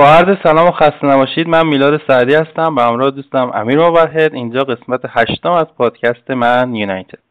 با عرض سلام و خسته نباشید من میلاد سعدی هستم به همراه دوستم امیر موحد اینجا قسمت هشتم از پادکست من یونایتد.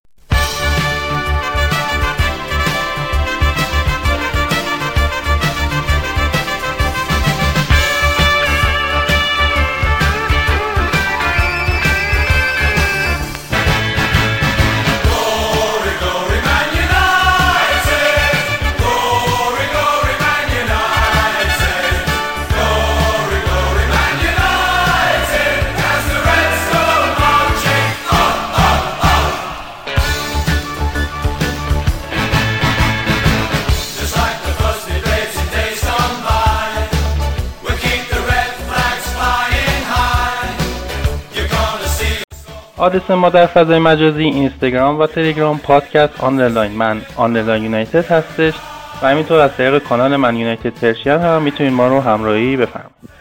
آدرس ما در فضای مجازی اینستاگرام و تلگرام پادکست آنلاین. من آنلاین یونایتد هستش و همینطور از طریق کانال من یونایتد پرشین هم می‌تونید ما رو همراهی بفرمایید.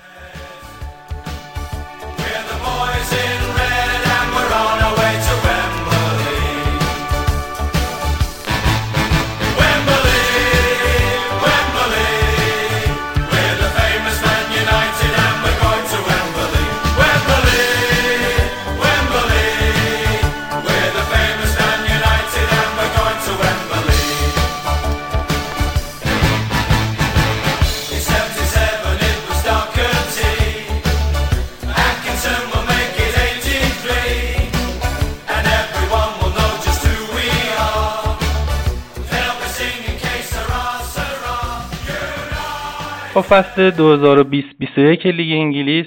فصل 2020-21 لیگ انگلیس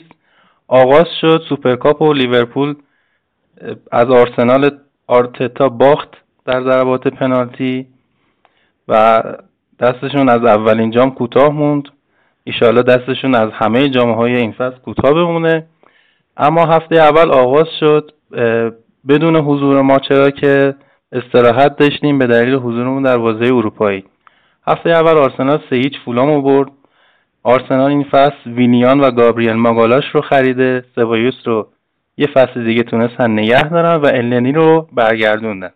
آغاز شد سوپرکاپ رو لیورپول از آرسنال آرتتا باخت در ضربات پنالتی و دستشون از اولین جام کوتاه موند. ایشالا دستشون از همه جام های این فصل کوتاه بمونه. اما هفته اول آغاز شد بدون حضور ما چرا که استراحت داشتیم به دلیل حضورمون در بازی اروپایی. هفته اول آرسنال سه هیچ فولام برد. آرسنال این فصل وینیان و گابریل ماگالاش رو خریده سبایوس رو یه فصل دیگه تونستن نگه دارن و النی رو برگردوندن.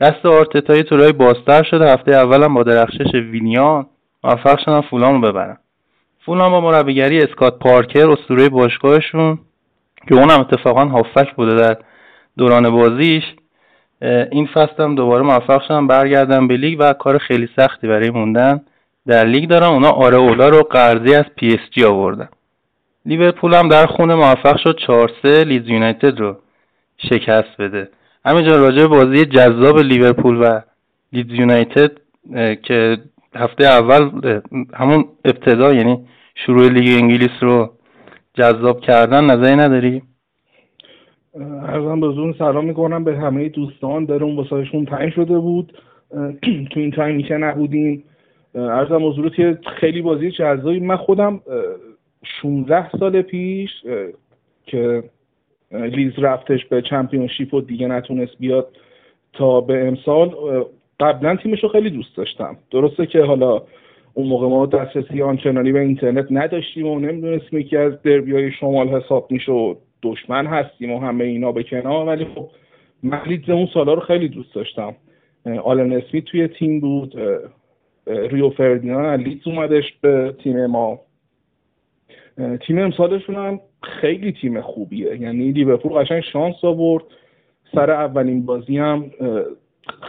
دست آرتتای تورای بازتر شده هفته اولم با درخشش وینیان موفق شدن فولام رو ببرن. فولام با مربیگری اسکات پارکر اسطوره باشگاهشون که اونم اتفاقا هافک بوده در دوران بازیش این فصل هم دوباره موفق شدن برگردن به لیگ و کار خیلی سختی برای موندن. در لیگ دارن اونا آرئولا رو قرضی از پی اس جی آوردن. لیورپول هم در خونه موفق شد 4 3 لیدز یونایتد رو شکست بده. همینجا راجع بازی جذاب لیورپول و لیدز یونایتد که هفته اول همون ابتدا یعنی شروع لیگ انگلیس رو جذاب کردن نظری نداری؟ عرضم به سلام می‌کنم به همه دوستان. در اون واسشون تنگ شده بود. تو این time میشه نبودیم. عرضم حضورت خیلی بازی جذابی. من خودم 16 سال پیش که لیدز رفتش به Championship و دیگه نتونست بیاد تا به امسال قبلا تیمش رو خیلی دوست داشتم. درسته که حالا اون موقع ما دسترسی آنچنانی به اینترنت نداشتیم و نمی‌دونستیم یکی از دربی های شمال حساب میشه دشمن هستیم و همه اینا به کنار ولی خب من اون سالا رو خیلی دوست داشتم. آلن اسمیت توی تیم بود. ریو فردینان لیدز اومدش به تیم ما. تیم امسالشون هم خیلی تیم خوبیه. یعنی لیورپول قشنگ شانس آورد. سر اولین بازی هم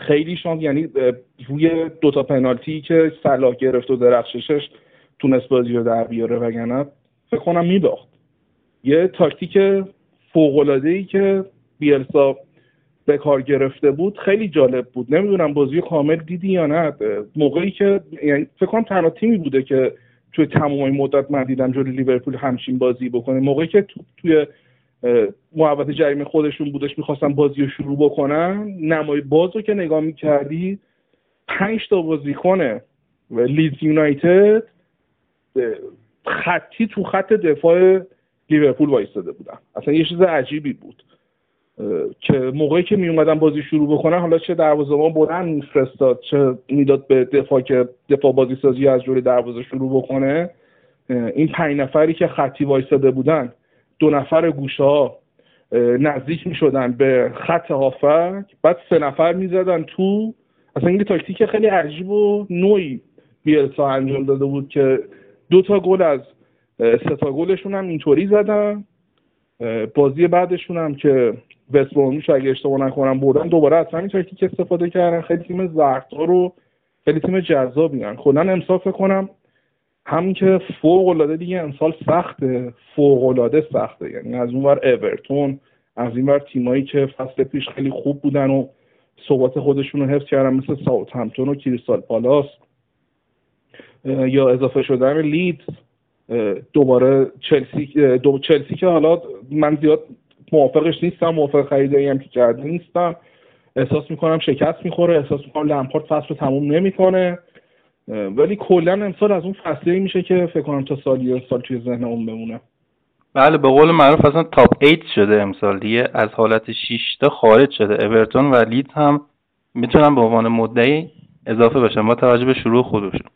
خیلی شانس یعنی روی دوتا پنالتی که صلاح گرفت و درخششش تونست بازی رو در بیاره وگرنه فکر کنم میباخت. یه تاکتیک فوق ای که بیلسا به کار گرفته بود خیلی جالب بود. نمی‌دونم بازی کامل دیدی یا نه. موقعی که یعنی فکر کنم تنها تیمی بوده که توی تمام مدت من دیدم جلوی لیورپول همچین بازی بکنه. موقعی که تو توی محوطه جریمه خودشون بودش می‌خواستن بازی رو شروع بکنن نمای باز رو که نگاه می‌کردی پنج تا بازیکن لیز یونایتد خطی تو خط دفاع لیورپول وایستاده بودن. اصلا یه چیز عجیبی بود. که موقعی که می اومدن بازی شروع بکنن حالا چه دروازه‌بان بلند میفرستاد چه می‌داد به دفاع که دفاع بازی سازی از جوری دروازه شروع بکنه این پنج نفری که خطی وایستاده بودن دو نفر گوشه ها نزدیک می شدن به خط هافک بعد سه نفر می زدن تو اصلا این تاکتیک خیلی عجیب و نوعی بیلسا انجام داده بود که دو تا گل از ستا گلشون هم اینطوری زدن بازی بعدشون هم که وست اگه اشتباه نکنم بردن دوباره از همین تاکتیک استفاده کردن. خیلی تیم زرقدار رو خیلی تیم جذابی هن کلا امسال فکر کنم همین که فوق العاده دیگه امسال سخته. فوق العاده سخته. یعنی از اونور اورتون از این ور تیمایی که فصل پیش خیلی خوب بودن و ثبات خودشون رو حفظ کردن مثل ساوت همتون و کریستال پالاس یا اضافه شدن لیدز دوباره چلسی دو چلسی که حالا من زیاد موافقش نیستم موافق خریدایی هم که کرده نیستم. احساس می‌کنم شکست می‌خوره احساس می‌کنم لمپارد فصل رو تموم نمی‌کنه. ولی کلا امسال از اون فصلی میشه که فکر کنم تا سالی سال توی ذهنمون بمونه. بله به قول معروف اصلا تاپ 8 شده امسال دیگه. از حالت 6 تا خارج شده. اورتون و لیدز هم می‌تونن به عنوان مدعی اضافه بشن با توجه به شروع خودشون.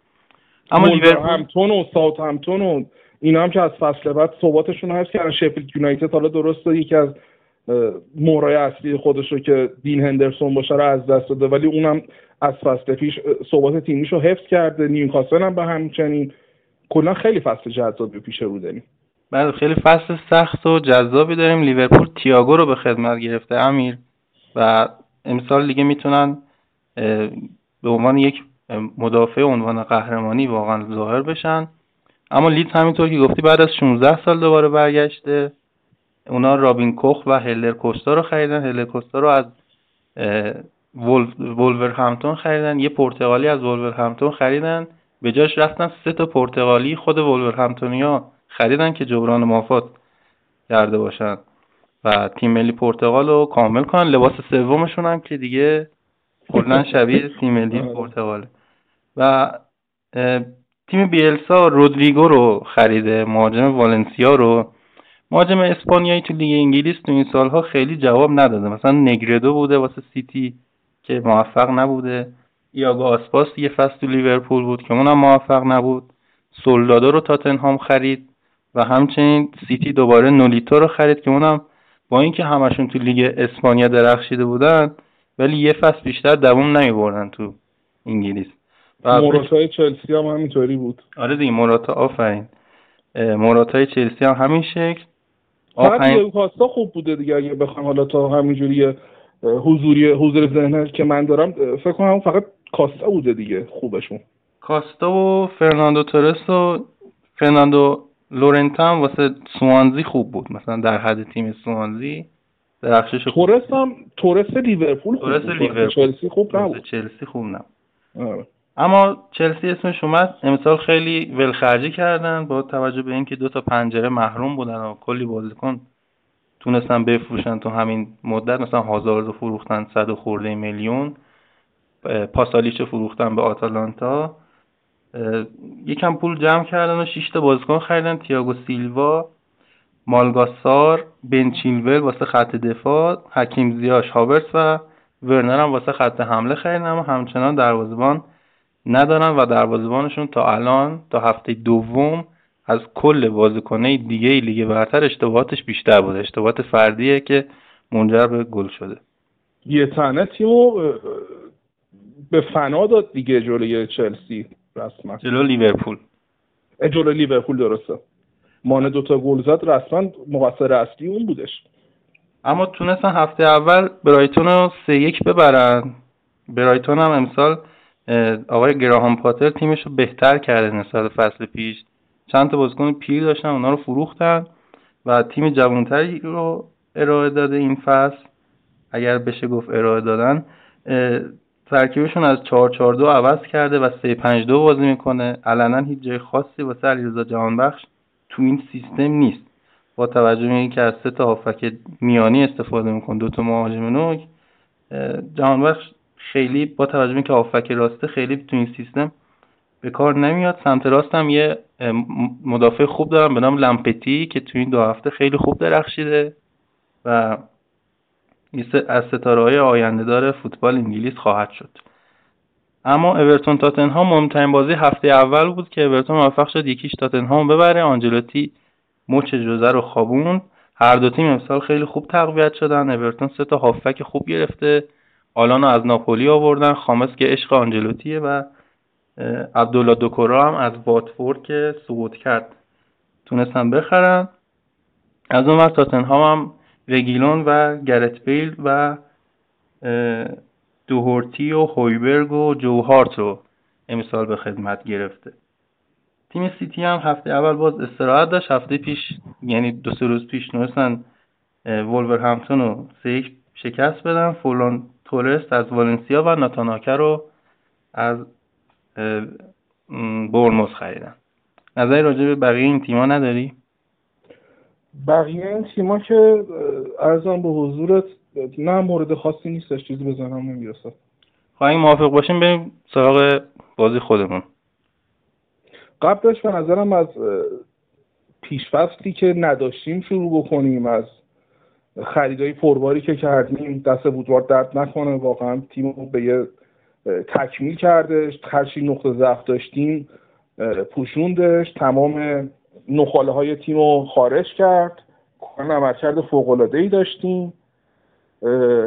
اما لیورپول همتون و ساوت همتون و اینا هم که از فصل بعد ثباتشون هست کردن. شفیلد یونایتد حالا درسته یکی از مهرای اصلی خودش رو که دین هندرسون باشه رو از دست داده ولی اونم از فصل پیش ثبات تیمیش رو حفظ کرده. نیوکاسل هم به همچنین. کلا خیلی فصل جذابی پیش رو داریم. بله خیلی فصل سخت و جذابی داریم. لیورپول تییاگو رو به خدمت گرفته امیر. و امسال دیگه می‌تونن به عنوان یک مدافع عنوان قهرمانی واقعا ظاهر بشن. اما لیدز همینطور که گفتی بعد از 16 سال دوباره برگشته. اونا رابین کوخ و هلر کوستا رو خریدن. هلر کوستا رو از ولور همتون خریدن. یه پرتغالی از ولور همتون خریدن. به جاش رفتن سه تا پرتغالی خود ولور همتونیا خریدن که جبران مافات کرده باشن. و تیم ملی پرتغال رو کامل کنن. لباس سومشون هم که دیگه کلا شبیه تیم ملی پرتغاله. و تیم بیلسا رودریگو رو خریده مهاجم والنسیا رو. مهاجم اسپانیایی تو لیگ انگلیس تو این سالها خیلی جواب نداده. مثلا نگردو بوده واسه سیتی که موفق نبوده. یاگو آسپاس یه فصل تو لیورپول بود که اونم موفق نبود. سولدادو رو تاتنهام خرید و همچنین سیتی دوباره نولیتو رو خرید که اونم با اینکه همشون تو لیگ اسپانیا درخشیده بودن ولی یه فصل بیشتر دووم نمی تو انگلیس. موراتا چلسی هم همینطوری بود. آره دیگه موراتا آفرین. موراتا چلسی هم همین شکل. آفرین کاستا خوب بوده دیگه اگه بخوام حالا تا همینجوری حضوری حضور ذهن که من دارم فکر کنم فقط کاستا بوده دیگه خوبشون. کاستا و فرناندو تورس و فرناندو یورنته واسه سوانزی خوب بود. مثلا در حد تیم سوانزی درخشش تورس هم تورس لیورپول تورس لیورپول. چلسی خوب نبود. چلسی خوب نبود. آره. اما چلسی اسمش اومد. امسال خیلی ولخرجی کردن با توجه به اینکه دو تا پنجره محروم بودن و کلی بازیکن تونستن بفروشن تو همین مدت. مثلا هازارد فروختن صد و خورده میلیون. پاسالیچ فروختن به آتالانتا. یکم پول جمع کردن و 6 تا بازیکن خریدن. تییاگو سیلوا مالگاسار بنچیلول واسه خط دفاع حکیم زیاش هاورس و ورنر هم واسه خط حمله خریدن. اما همچنان دروازه‌بان ندارن و دروازه‌بانشون تا الان تا هفته دوم از کل بازیکنه دیگه لیگ برتر اشتباهاتش بیشتر بوده. اشتباهات فردیه که منجر به گل شده. یه تنه تیمو به فنا داد دیگه جلوی چلسی رسما. جلو لیورپول. جلو لیورپول درسته. مانه دوتا گل زد رسما مقصر اصلی اون بودش. اما تونستن هفته اول برایتون رو سه یک ببرن. برایتون هم امسال آقای گراهام پاتر تیمش رو بهتر کرده نسبت فصل پیش. چند تا بازیکن پیر داشتن اونا رو فروختن و تیم جوانتری رو ارائه داده این فصل. اگر بشه گفت ارائه دادن ترکیبشون از 442 عوض کرده و 352 بازی می‌کنه. علنا هیچ جای خاصی واسه علیرضا جهانبخش تو این سیستم نیست. با توجه به اینکه از سه تا هافک میانی استفاده می‌کنه دو تا مهاجم نوک جهانبخش خیلی با توجه اینکه هافک راسته خیلی تو این سیستم به کار نمیاد. سمت راست هم یه مدافع خوب دارم به نام لمپتی که تو این دو هفته خیلی خوب درخشیده و از ستاره های آینده داره فوتبال انگلیس خواهد شد. اما اورتون تاتنهام مهمترین بازی هفته اول بود که اورتون موفق شد یکیش تاتنهام ببره. آنجلوتی مچ جوزه رو خوابوند. هر دو تیم امسال خیلی خوب تقویت شدن. اورتون سه تا هافک خوب گرفته. آلانو از ناپولی آوردن خامس که عشق آنجلوتیه و عبدالله دوکورا هم از واتفورد که سقوط کرد. تونستن بخرن. از اون وقت تاتنهام هم رگیلون و گرت بیل و دوهورتی و هویبرگ و جوهارت رو امسال به خدمت گرفته. تیم سیتی هم هفته اول باز استراحت داشت. هفته پیش یعنی دو سه روز پیش تونستن همتون رو سه شکست بدن. فولان تورست از والنسیا و ناتاناکر رو از برموز خریدن. نظری راجع به بقیه این تیما نداری؟ بقیه این تیما که ارزان به حضورت نه مورد خاصی نیستش چیزی بزنم نمی‌رسه. خواهیم موافق باشیم بریم سراغ بازی خودمون. قبلش به نظرم از پیشفصلی که نداشتیم شروع بکنیم از خریدای پرباری که کردیم دست بودوار درد نکنه. واقعا تیم رو به یه تکمیل کردش. هرچی نقطه ضعف داشتیم پوشوندش. تمام نخاله های تیم رو خارج کرد. کارن عملکرد فوق ای داشتیم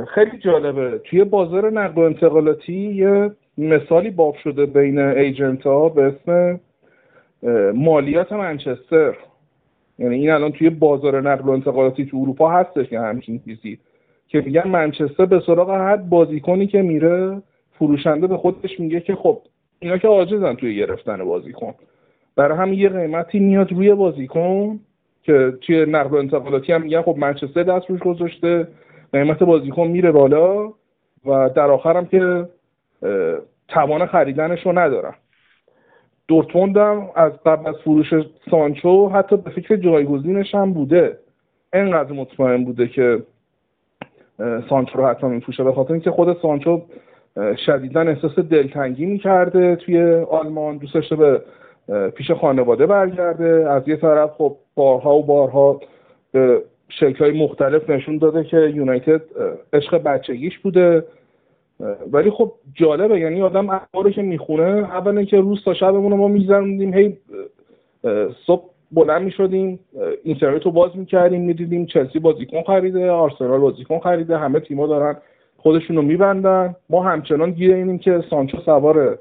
خیلی جالبه. توی بازار نقل و انتقالاتی یه مثالی باب شده بین ایجنت ها به اسم مالیات منچستر. یعنی این الان توی بازار نقل و انتقالاتی تو اروپا هستش که همچین چیزی. که میگن منچستر به سراغ هر بازیکنی که میره فروشنده به خودش میگه که خب اینا که عاجزن توی گرفتن بازیکن. برای هم یه قیمتی میاد روی بازیکن که توی نقل و انتقالاتی هم میگن خب منچستر دست روش گذاشته قیمت بازیکن میره بالا و در آخر هم که توان خریدنش رو ندارن. دورتموند هم از قبل از فروش سانچو حتی به فکر جایگزینش هم بوده. انقدر مطمئن بوده که سانچو رو حتی میفروشه. به خاطر اینکه خود سانچو شدیدا احساس دلتنگی می‌کرده توی آلمان. دوستش به پیش خانواده برگرده. از یه طرف خب بارها و بارها به شکل مختلف نشون داده که یونایتد عشق بچگیش بوده. ولی خب جالبه یعنی آدم اخباری که می‌خونه اولا که روز تا شبمون رو ما می‌زنیم هی صبح بلند می‌شدیم اینترنت رو باز می‌کردیم می‌دیدیم چلسی بازیکن خریده آرسنال بازیکن خریده همه تیما دارن خودشون رو میبندن. ما همچنان گیر اینیم که سانچو سوار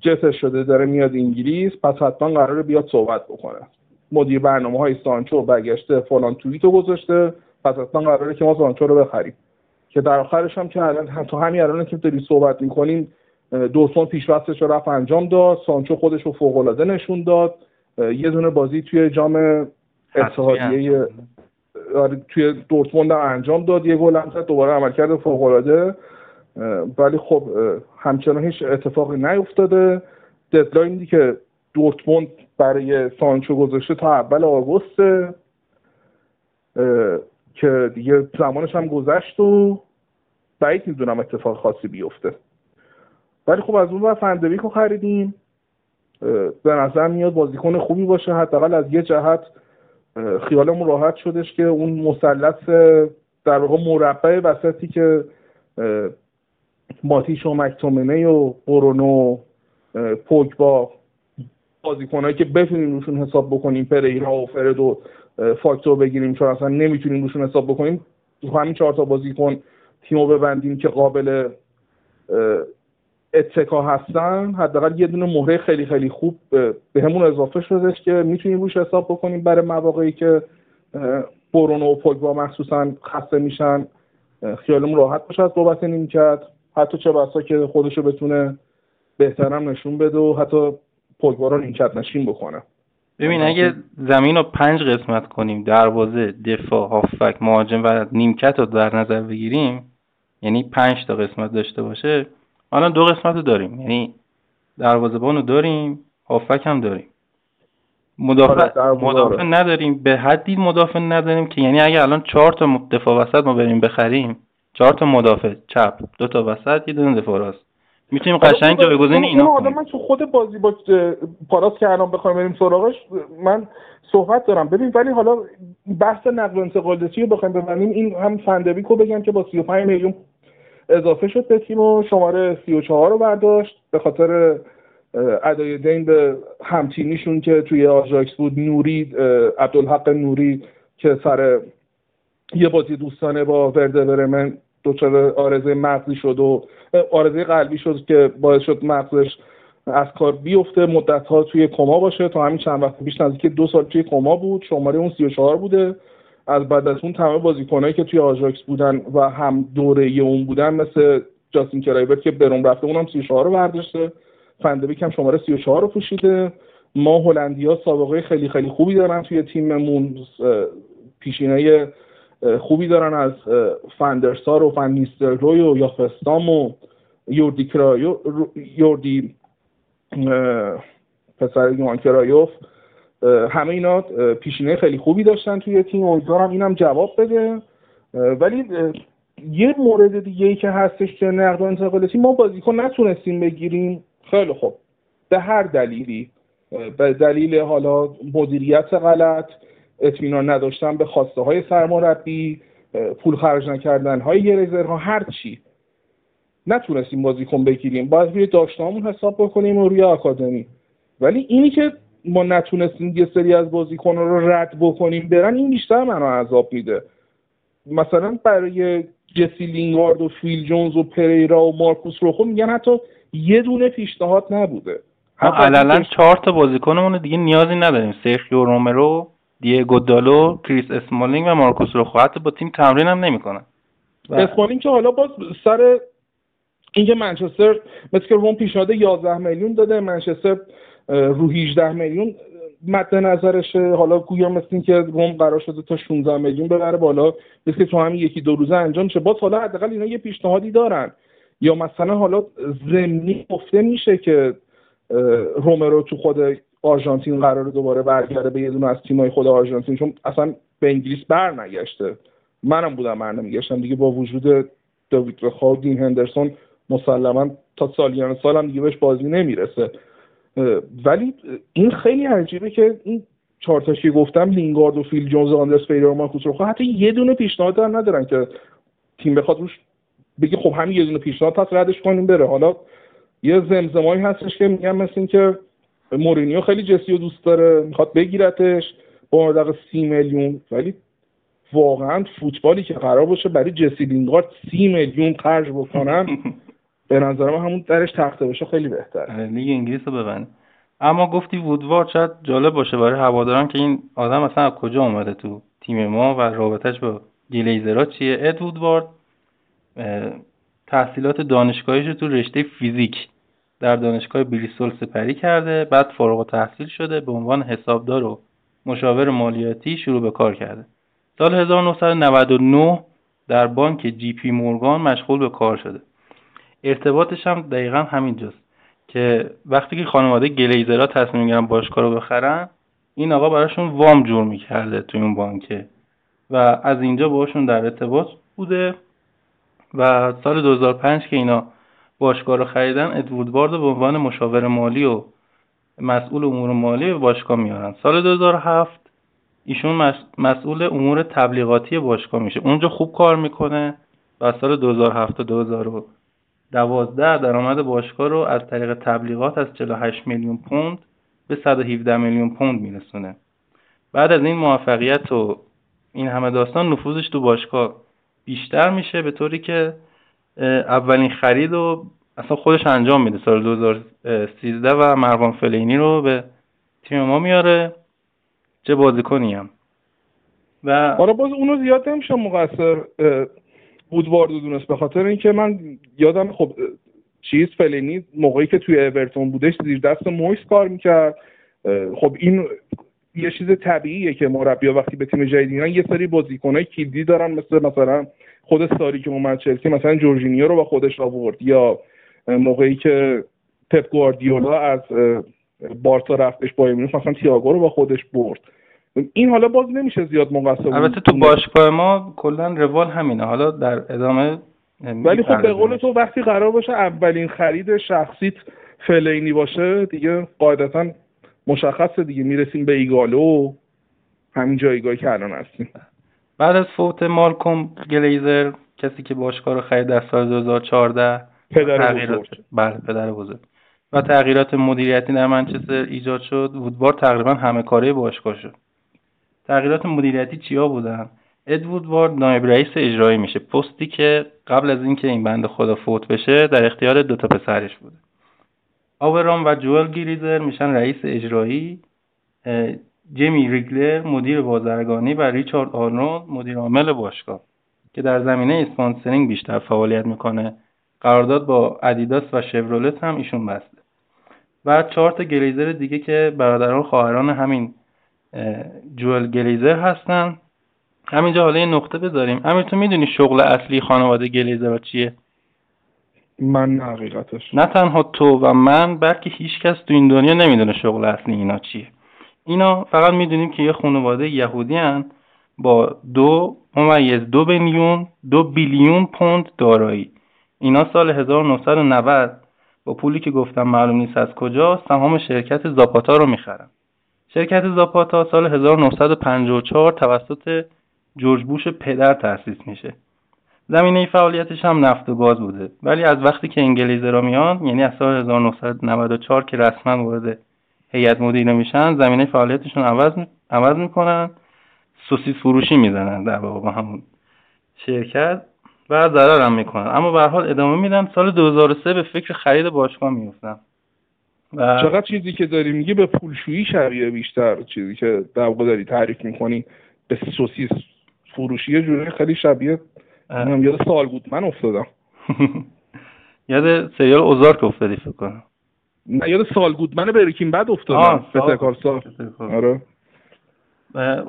جتش شده داره میاد انگلیس پس حتما قراره بیاد صحبت بکنه. مدیر برنامه های سانچو برگشته فلان توییتو گذاشته پس حتما قراره که ما سانچو رو بخریم. که در آخرش هم که الان تو همین الان که داریم صحبت می‌کنیم دورتمون پیشوستش رو رفت انجام داد سانچو خودش رو فوق العاده نشون داد یه دونه بازی توی جام اتحادیه آره، توی دورتموند انجام داد یه گل هم زد دوباره عملکرد فوق العاده ولی خب همچنان هیچ اتفاقی نیفتاده. ددلاینی که دورتموند برای سانچو گذاشته تا اول آگوست که دیگه زمانش هم گذشت و بعید می‌دونم اتفاق خاصی بیفته. ولی خب از اون ور فندویک رو خریدیم. به نظر میاد بازیکن خوبی باشه. حداقل از یه جهت خیالمون راحت شدش که اون مثلث در واقع مربع وسطی که ماتیش و مکتومنه و برونو پوگبا بازیکنهایی که بتونیم روشون حساب بکنیم پریرا و فرد و فاکتور بگیریم چون اصلا نمی‌تونیم روشون حساب بکنیم. همین چهار تا بازیکن تیمو ببندیم که قابل اتکا هستن. حداقل یه دونه مهره خیلی خیلی خوب به همون اضافه شدهش که می‌تونیم روش حساب بکنیم برای مواقعی که برونو و پوگبا مخصوصا خسته میشن. خیالمون راحت باشه از بابت نیمکت حتی چه بسا که خودشو بتونه بهترم نشون بده و حتی پوگبا رو نیمکت نشین بکنه. ببین اگه زمین رو پنج قسمت کنیم دروازه دفاع هافک مهاجم و نیمکت رو در نظر بگیریم یعنی پنج تا قسمت داشته باشه الان دو قسمت رو داریم. یعنی دروازه‌بان رو داریم هافک هم داریم. مدافع مدافع نداریم. به حدی مدافع نداریم که یعنی اگه الان چهار تا دفاع وسط ما بریم بخریم چهار تا مدافع چپ دو تا وسط یه دونه دفاع راست. می‌تونیم قشنگ جایگزین اینا آدم من تو خود بازی با پاراس که الان بخوایم بریم سراغش من صحبت دارم. ببین ولی حالا بحث نقل و انتقالاتی رو بخوایم ببینیم این هم فندبیکو بگم که با 35 میلیون اضافه شد به تیم و شماره 34 رو برداشت. به خاطر ادای دین به همتیمیشون که توی آژاکس بود نوری عبدالحق نوری که سر یه بازی دوستانه با ورده برمن دچار آرزه مغزی شد و آرزه قلبی شد که باعث شد مغزش از کار بیفته مدت ها توی کما باشه. تا همین چند وقت پیش نزدیک دو سال توی کما بود. شماره اون 34 بوده. از بعد از اون تمام بازیکنایی که توی آژاکس بودن و هم دوره اون بودن مثل جاستین کلایورت که برون رفته اونم 34 رو برداشته. فن‌دبیک هم شماره 34 رو پوشیده. ما هلندیا سابقه خیلی خیلی خوبی دارن توی تیممون. پیشینه خوبی دارن از فندرسار و فن روی و یا فستام و یوردی کرایوف یوردی پسر یوان کرایوف همه اینا پیشینه خیلی خوبی داشتن توی تیم. امیدوارم اینم جواب بده. ولی یه مورد دیگه ای که هستش که نقد و انتقالاتی ما بازیکن نتونستیم بگیریم. خیلی خوب. به هر دلیلی. به دلیل حالا مدیریت غلط. اطمینان نداشتن به خواسته های سرمربی پول خرج نکردن های گریزرها هر چی. نتونستیم بازیکن بگیریم. باید روی داشتهامون حساب بکنیم و روی آکادمی. ولی اینی که ما نتونستیم یه سری از بازیکن رو رد بکنیم برن این بیشتر منو عذاب میده. مثلا برای جسی لینگارد و فیل جونز و پریرا و مارکوس روخو میگن حتی یه دونه پیشنهاد نبوده. ما علنا چهار تا بازیکنمون دیگه نیازی نداریم. سرخیو رومرو. دیگو دالو کریس اسمالینگ و مارکوس روخو حتی با تیم تمرین هم نمی‌کنن اسمالینگ که حالا باز سر اینکه منچستر مثل که روم پیشنهاد 11 میلیون داده منچستر رو 18 میلیون مد نظرشه حالا گویا مثل این که روم قرار شده تا 16 میلیون ببره بالا مثل تو همین یکی دو روزه انجام شه باز حالا حداقل اینا یه پیشنهادی دارن. یا مثلا حالا زمینی گفته میشه که رومرو تو خود آرژانتین قرار دوباره برگرده به یه دونه از تیمای خود آرژانتین چون اصلا به انگلیس بر نگشته منم بودم بر نمیگشتم دیگه با وجود داوید رخا و دین هندرسون مسلما تا سالیان سالم دیگه بهش بازی نمی‌رسه. ولی این خیلی عجیبه که این چهار تاشی گفتم لینگارد و فیل جونز و آندرس پریرا و مارکوس حتی یه دونه پیشنهاد ندارن که تیم بخواد روش بگی خب همین یه دونه پیشنهاد پس ردش کنیم بره. حالا یه زمزمه‌هایی هستش که میگن مثل اینکه مورینیو خیلی جسی رو دوست داره می‌خواد بگیرتش. با مبلغ سی میلیون ولی واقعا فوتبالی که قرار باشه برای جسی لینگارد سی میلیون خرج بکنن به نظر من همون درش تخته باشه خیلی بهتر آره، لیگ انگلیس رو ببند اما گفتی وودوارد شاید جالب باشه برای هواداران که این آدم اصلا از کجا اومده تو تیم ما و رابطش با گلیزرا چیه؟ اد وودوارد تحصیلات دانشگاهیش تو رشته فیزیک در دانشگاه بریستول سپری کرده بعد فارغ تحصیل شده به عنوان حسابدار و مشاور مالیاتی شروع به کار کرده. سال 1999 در بانک جی پی مورگان مشغول به کار شده. ارتباطش هم دقیقا همینجاست که وقتی که خانواده گلیزرها تصمیم می‌گیرن باشگاه رو بخرن این آقا براشون وام جور می‌کرده توی اون بانکه. و از اینجا باشون در ارتباط بوده. و سال 2005 که اینا باشگاه رو خریدن ادوارد بارد به عنوان مشاور مالی و مسئول امور مالی به باشگاه میارن. سال 2007 ایشون مسئول امور تبلیغاتی باشگاه میشه. اونجا خوب کار می‌کنه و سال 2007 تا 2012 درآمد باشگاه رو از طریق تبلیغات از 48 میلیون پوند به 117 میلیون پوند میرسونه. بعد از این موفقیت و این همه داستان نفوذش تو باشگاه بیشتر میشه به طوری که اولین خرید رو اصلا خودش انجام میده سال 2013 و مروان فلینی رو به تیم ما میاره چه بازیکنی هم. و آره باز اونو زیاد نمیشه مقصر وودوارد دونست. به خاطر اینکه من یادم خب چیز فلینی موقعی که توی اورتون بودش زیر دست مویس کار می‌کرد. خب این یه چیز طبیعیه که مربیا وقتی به تیم جدید میرن یه سری بازیکنای کلیدی دارن مثل مثلا خود ساری که اومد چلسی مثلا جورجینیو رو با خودش آورد یا موقعی که پپ گواردیولا از بارسا رفتش با مونیخ مثلا تییاگو رو با خودش برد. این حالا باز نمیشه زیاد مقصر البته تو باشگاه ما کلا روال همینه. حالا در ادامه ولی خب به قول تو وقتی قرار باشه اولین خرید شخصیت فلینی باشه دیگه قاعدتا مشخصه دیگه. می‌رسیم به ایگالو. همین جایگاهی که الان هستیم. بعد از فوت مالکوم گلیزر کسی که باشگاه رو خرید در سال 2014 پدر بزرگ بله پدر بزرگ. و تغییرات مدیریتی در منچستر ایجاد شد. وودوار تقریبا همه کاره باشگاه شد. تغییرات مدیریتی چیا بودن؟ اد وودوارد نایب رئیس اجرایی میشه. پستی که قبل از اینکه این بند خدا فوت بشه در اختیار دو تا پسرش بوده. آورام و جوال گریزر میشن رئیس اجرایی. جیمی ریگلر مدیر بازرگانی و ریچارد آرنولد مدیر عامل باشگاه که در زمینه sponsoring بیشتر فعالیت می‌کنه. قرارداد با ادیداس و شورولت هم ایشون بسته. و چهار تا گلیزر دیگه که برادران خواهران همین جوئل گلیزر هستن. همینجا حالا یه نقطه بذاریم. امیر تو می‌دونی شغل اصلی خانواده گلیزر چیه؟ من نه حقیقتش. نه تنها تو و من بلکه هیچ کس تو این دنیا نمی‌دونه شغل اصلی اینا چیه. اینا فقط می‌دونیم که یه خانواده یهودی هن با دو ممیز دو بیلیون دو بیلیون پوند دارایی. اینا سال 1990 با پولی که گفتم معلوم نیست از کجا سهام شرکت زاپاتا رو می‌خرن. شرکت زاپاتا سال 1954 توسط جورج بوش پدر تأسیس میشه. زمینه فعالیتش هم نفت و گاز بوده. ولی از وقتی که انگلیزرا میان یعنی از سال 1994 که رسما وارد هیئت مدیره میشن زمینه فعالیتشون عوض عوض می‌کنن سوسیس فروشی می‌زنن در واقع همون شرکت و ضرر هم می‌کنن. اما به حال ادامه میدن. سال 2003 به فکر خرید باشگاه میفتن و چقدر چیزی که داری میگی به پولشویی شبیه بیشتر چیزی که در واقع داری تعریف می‌کنی؟ به سوسیس فروشی جوری خیلی شبیه من یاد سال بود. من افتادم. یاد سریال اوزارک افتادی فکر کنم. نه یاد سال بود. من بریکین بعد افتادم. به سال. آره.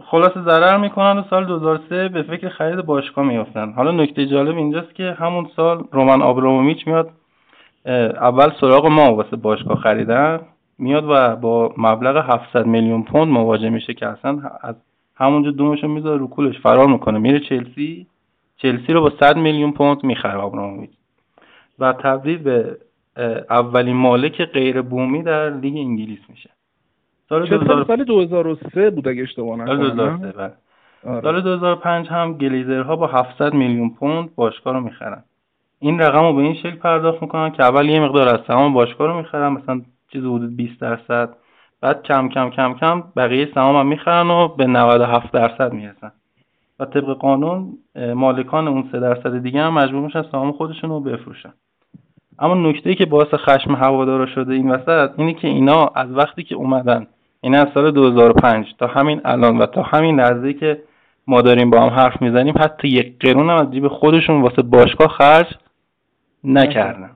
خلاصه ضرر می‌کنن و سال 2003 به فکر خرید باشگاه میافتن. حالا نکته جالب اینجاست که همون سال رومن آبراموویچ میاد. اول سراغ ما واسه باشگاه خریدن میاد و با مبلغ 700 میلیون پوند مواجه میشه که اصلا از همونجا دومشو می‌ذاره رو کولش. فرار می‌کنه. میره چلسی. چلسی رو با 100 میلیون پوند می‌خره آبراموویچ. و تبدیل به اولین مالک غیر بومی در لیگ انگلیس میشه. سال 2000... سال؟ 2003 بود اگه اشتباه نکنم سال 2003 بله. آره. سال 2005 هم گلیزرها با 700 میلیون پوند باشگاه رو می‌خرن. این رقم رو به این شکل پرداخت می‌کنن که اول یه مقدار از سهام باشگاه رو می‌خرن مثلا چیز حدود 20 درصد. بعد کم کم کم کم بقیه سهام هم می‌خرن و به 97 درصد می‌رسن. و طبق قانون مالکان اون 3 درصد دیگه هم مجبور میشن سهام خودشون رو بفروشن. اما نکته ای که باعث خشم هوادارا شده این وسط اینه که اینا از وقتی که اومدن این از سال 2005 تا همین الان و تا همین لحظه که ما داریم با هم حرف می‌زنیم حتی یک قرون هم از جیب خودشون واسه باشگاه خرج نکردن.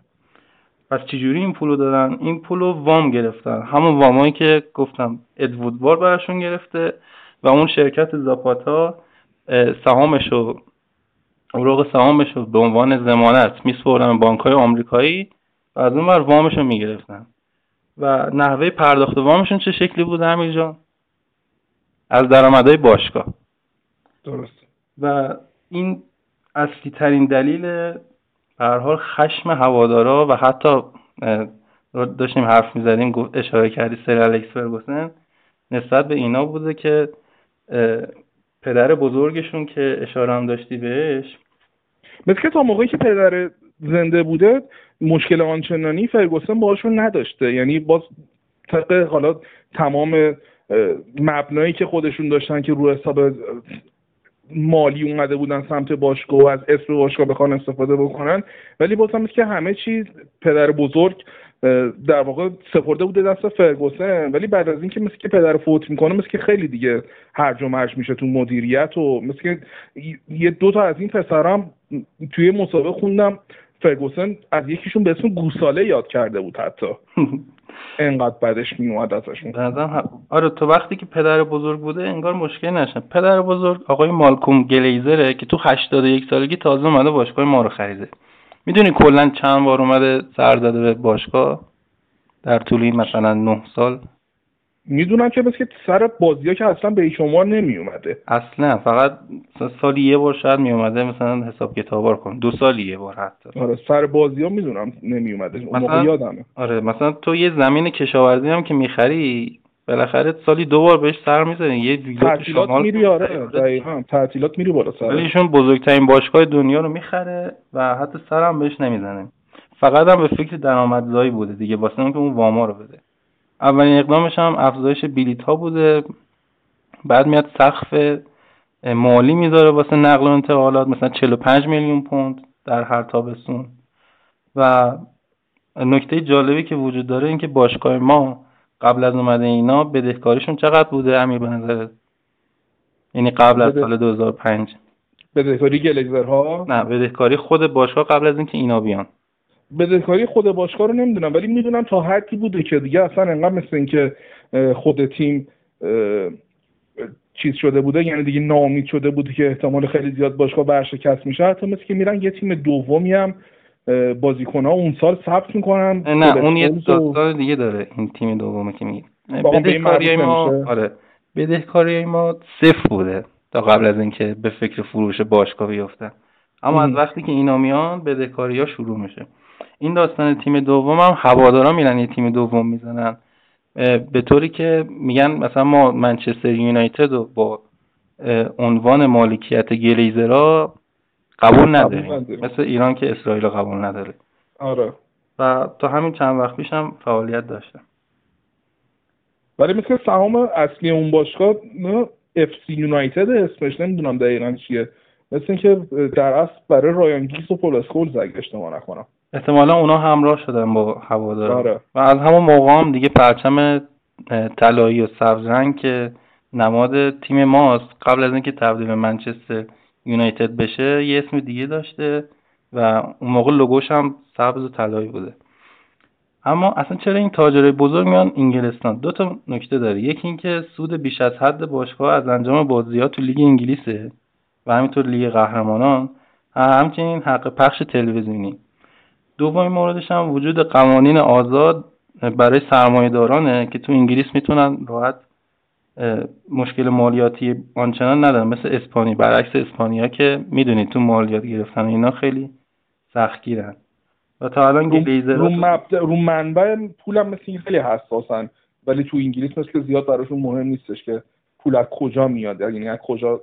پس چجوری این پولو دادن؟ این پولو وام گرفتن. همون وامایی که گفتم ادوود وار براشون گرفته و اون شرکت زاپاتا سهامش رو اوراق سهامش رو به عنوان زمانت میسپردن بانک های آمریکایی و از اون بر وامش رو می‌گرفتن. و نحوه پرداخت وامشون چه شکلی بود امیر جان؟ از درآمدهای باشگاه. درست. و این اصلی ترین دلیل به حال خشم هوادارا و حتی داشتیم حرف می‌زدیم اشاره کردی سر الکس فرگوسن نسبت به اینا بوده که پدر بزرگشون که اشاره هم داشتی بهش مثل که تا موقعی که پدر زنده بوده مشکل آنچنانی فرگوسن باشون نداشته. یعنی باز طبق حالا تمام مبنایی که خودشون داشتن که رو حساب مالی اومده بودن سمت باشگاه و از اسم باشگاه بخوان استفاده بکنن. ولی باز هم که همه چیز پدر بزرگ در واقع سپرده بوده دست فرگوسن. ولی بعد از اینکه مثل که پدر فوت می‌کنه مثل که خیلی دیگه هرج و مرج میشه تو مدیریت و مثل که یه دو تا از این پسرم توی مسابقه خوندم. فرگوسن از یکیشون به اسم گوساله یاد کرده بود حتی. انقدر بعدش میومد ازشون آره تو وقتی که پدر بزرگ بوده انگار مشکل نشه پدر بزرگ آقای مالکوم گلیزره که تو 81 سالگی تازه اومده باشگاه ما رو خریده. می‌دونی کلا چند بار اومده سر داده به باشگاه؟ در طول این مثلا نه سال. می‌دونم که بس که سر بازی ها که اصلا به شما نمی اومده اصلا فقط سالی یه بار شاید می اومده مثلا حساب کتابار کن دو سالی یه بار حتی. آره سر بازی ها می‌دونم نمی اومده مثلا یادمه. آره مثلا تو یه زمین کشاورزی هم که می‌خری بالاخره سالی دو بار بهش سر می‌زنی. یه شمال میری آره دقیقاً. تعطیلات میری بالا سر. ولی ایشون بزرگترین باشگاه دنیا رو می‌خره و حتی سرم بهش نمی‌زنه. فقط هم به فکر درآمدزایی بوده دیگه. واسه اینکه اون واما رو بده. اولین اقدامش هم افزایش بلیت ها بوده. بعد میاد سقف مالی می‌ذاره واسه نقل و انتقالات مثلا 45 میلیون پوند در هر تابستون. و نکته جالبی که وجود داره این که باشگاه ما قبل از اومده اینا بدهکاریشون چقدر بوده امیر به نظرت یعنی قبل از سال 2005 بدهکاری گلگزرها نه بدهکاری خود باشگاه قبل از اینکه اینا بیان. بدهکاری خود باشگاه رو نمی‌دونم ولی می‌دونم تا حدی بوده که دیگه اصلا انقدر مثل اینکه خود تیم چیز شده بوده یعنی دیگه ناامید شده بوده که احتمال خیلی زیاد باشگاه برشکست میشه. حتی مثل که میرن یه تیم دومی هم بازیکن ها اون سال ثبت می‌کنن. نه اون یه داستان دیگه داره این تیم دومه که میگی بدهکاری ما آره بدهکاری ما صفر بوده تا قبل از اینکه به فکر فروش باشگاه بیفتن. اما از وقتی که اینا میان بدهکاری ها شروع میشه. این داستان تیم دوم هم هوادارا میرن یه تیم دوم می‌زنن. به طوری که میگن مثلا ما منچستر یونایتد رو با عنوان مالکیت گلیزرا قبول نداریم. مثل ایران که اسرائیل قبول نداره. آره. و تا همین چند وقت پیش هم فعالیت داشته ولی مثل سهام اصلی اون باشگاه اف سی یونایتد اسمش نمی‌دونم دقیقا چیه. مثل اینکه در اصل برای رایان گیگز و پل اسکولز اگه اشتباه نکنم. احتمالا اونا همراه شدن با هوادار آره. و از همون موقع هم دیگه پرچم طلایی و سبز رنگ که نماد تیم ماست. قبل از اینکه تبدیل به منچستر یونایتد بشه یه اسم دیگه داشته و اون موقع لوگوش هم سبز و طلایی بوده. اما اصلا چرا این تاجرای بزرگ میان انگلستان؟ دو تا نکته داره. یکی اینکه سود بیش از حد باشگاه از انجام بازیات تو لیگ انگلیسه و همینطور لیگ قهرمانان. همچنین حق پخش تلویزیونی. دومین موردش هم وجود قوانین آزاد برای سرمایه دارانه که تو انگلیس می‌تونن راحت مشکل مالیاتی آنچنان ندارن. مثل اسپانی برعکس اسپانیا که می‌دونید تو مالیات گرفتن اینا خیلی سختگیرن. و تا الان رو, مبدع رو منبع پولم مثل این خیلی حساسن ولی تو انگلیس مثل زیاد براشون مهم نیستش که پول از کجا میاد. یعنی از کجا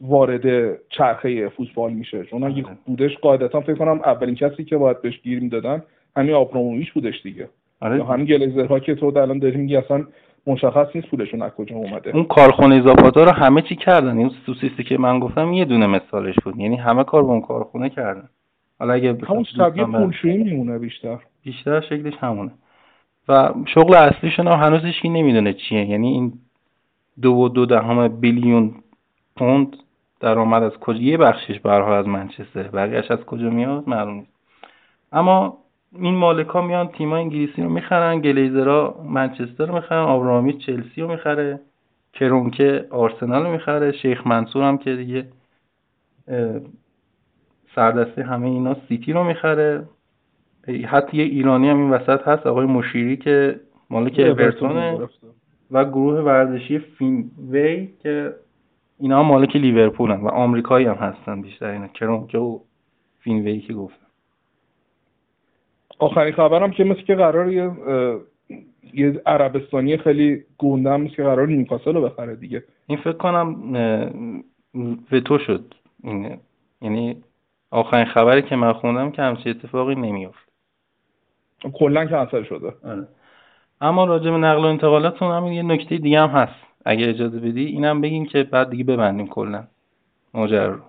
وارد چرخه فوتبال میشه. چون اگه آره. بودش قاعدتا فکر کنم اولین کسی که باید بهش گیر می‌دادن همین آبراموویچ بودش دیگه. آره. همین گلیزرها که تو الان داری میگی اصلا مشخص نیست پولشون از کجا اومده. اون کارخونه اضافات رو همه چی کردن. این سوسیستی که من گفتم یه دونه مثالش بود. یعنی همه کار با اون کارخونه کردن. حالا اگه همون شبیه پولشویی میمونه بیشتر. بیشتر شکلش همونه. و شغل اصلیشون هم هنوز هیچکی نمی‌دونه چیه. یعنی این دو و دو دهم بیلیون پوند درآمد از کجا یه بخشش به از منچستر. بقیهش از کجا میاد؟ معلوم نیست. اما این مالکا میان تیم انگلیسی رو می‌خرن گلیزرا منچستر رو می‌خرن آبرامی چلسی رو می‌خره کرونکه آرسنال رو می‌خره شیخ منصور هم که دیگه سردسته همه اینا سیتی رو می‌خره. حتی یه ایرانی هم این وسط هست آقای مشیری که مالک اورتونه و گروه ورزشی فینوی که اینا مالک لیورپول و آمریکایی هم هستن بیشتر اینا. کرونکه و فینوی که گفتم آخرین خبرم که مثل که قرار یه یه عربستانی خیلی گنده هم که قرار نیوکاسل رو بخره دیگه. این فکر کنم وتو شد. این یعنی آخرین خبری که من خوندم که همچین اتفاقی نمیافت. کلا کنسل شده. آره. اما راجع به نقل و انتقالاتون همین یه نکته دیگه هم هست. اگه اجازه بدی اینم بگیم که بعد دیگه ببندیم کلا. ماجرا رو.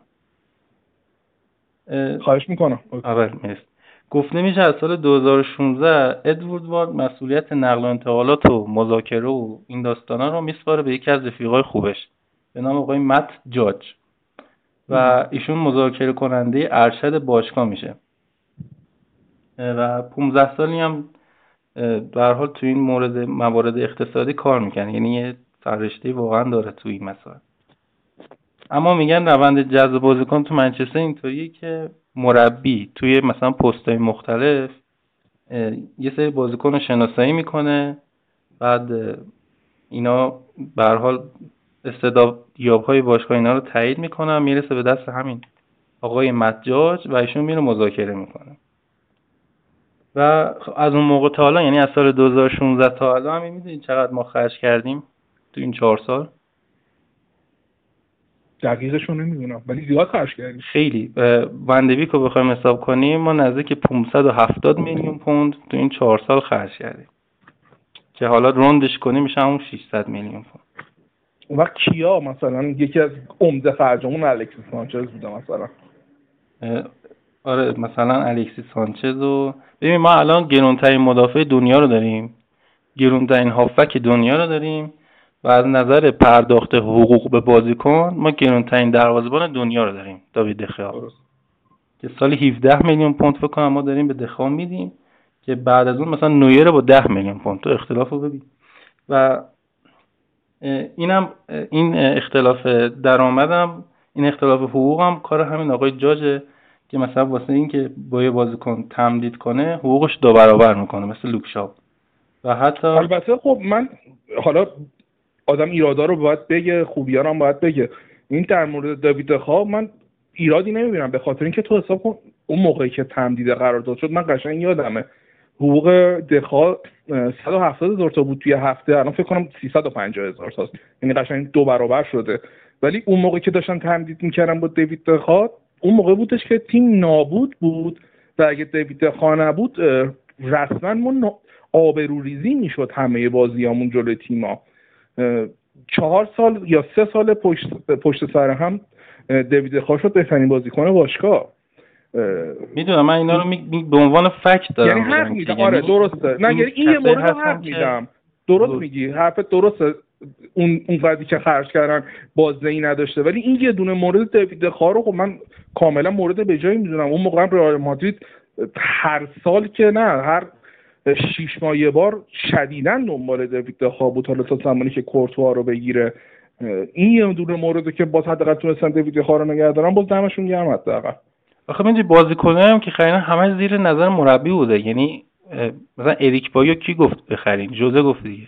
خواهش می‌کنم. اول مرسی. گفته میشه از سال 2016 ادوارد وارد مسئولیت نقل و انتقالات و مذاکره و این داستانا رو میسپاره به یکی از رفیقای خوبش. به نام آقای مت جاج. و ایشون مذاکره کننده ارشد باشگاه میشه. و 15 سالی هم در حال تو این مورد موارد اقتصادی کار می‌کنه. یعنی یه سررشته واقعا داره تو این مسائل. اما میگن روند جذب بازیکن تو منچستر اینطوریه که مربی توی مثلا پستهای مختلف یه سری بازیکن رو شناسایی می‌کنه بعد اینا به حال استعدادیاب های باشگاه اینا رو تایید می‌کنن می‌رسه به دست همین آقای مجاج و ایشون میره مذاکره می‌کنه. و از اون موقع تا حالا یعنی از سال 2016 تا حالا همین می‌دونید چقدر ما خرج کردیم. تو این چهار سال؟ دقیقش رو نمی‌دونم ولی زیاد خرج کردیم. خیلی. وندویک رو بخوایم حساب کنیم ما نزدیک 570 میلیون پوند تو این چهار سال خرج کردیم. که حالا روندش کنیم میشه همون 600 میلیون پوند. اون وقت کیا مثلا؟ یکی از عمده خرجمون الکسیس سانچز بوده مثلا. آره مثلا الکسی سانچز و ببین ما الان گرونترین مدافع دنیا رو داریم. گرونترین هافک دنیا رو داریم. و از نظر پرداخت حقوق به بازیکن ما گرونترین دروازه‌بان دنیا رو داریم. داوید دخیا که سالی 17 میلیون پوند فکر کنم ما داریم به دخیا میدیم که بعد از اون مثلا نویر با 10 میلیون پوند. تو اختلاف رو ببین. و اینم این اختلاف درآمدم این اختلاف حقوق هم کار همین آقای جاجه که مثلا واسه اینکه با یه بازیکن تمدید کنه حقوقش دو برابر می‌کنه مثل لوکشاپ. و حتی البته خب من حالا آدم ایرادا رو باید بگه خوبیان هم باید بگه. این در مورد داوید خواب من ایرادی نمی‌بینم به خاطر اینکه تو حساب کن اون موقعی که تمدید قرار داد شد من قشنگ یادمه. حقوق دخا 170 هزار تا بود توی هفته الان فکر کنم 350 هزار تاست. یعنی قشنگ دو برابر شده. ولی اون موقع که داشتن تمدید می‌کردن با دیوید دخا اون موقع بودش که تیم نابود بود و اگه دیوید دخا نبود رسما ما آبروریزی می‌شد همه بازیامون جلوی تیما چهار سال یا سه سال پشت, پشت سر هم دیوید دخا شد بهترین بازیکن باشگاه. می‌دونم من اینا رو می... به عنوان فکت دارم یعنی حق میدم آره یعنی درسته. نه یعنی این یه مورد حق میدم درست میگی. حرفت درسته. اون اون قدری که خرج کردن بازدهی نداشته. ولی این یه دونه مورد دیوید خار رو خب من کاملا مورد به جایی می‌دونم. اون موقع رئال مادرید هر سال که نه هر شیش ماه یه بار شدیدا دنبال دیوید خار بود. حالا تا زمانی که کورتوا رو بگیره این یه دونه مورد که باز حداقل تونستن دیوید خار رو نگه دارن باز دمشون گرم حداقل. آخه من بازیکنه هم که خریدن همه زیر نظر مربی بوده. یعنی مثلا اریک بایو کی گفت بخرین؟ جوزه گفت دیگه.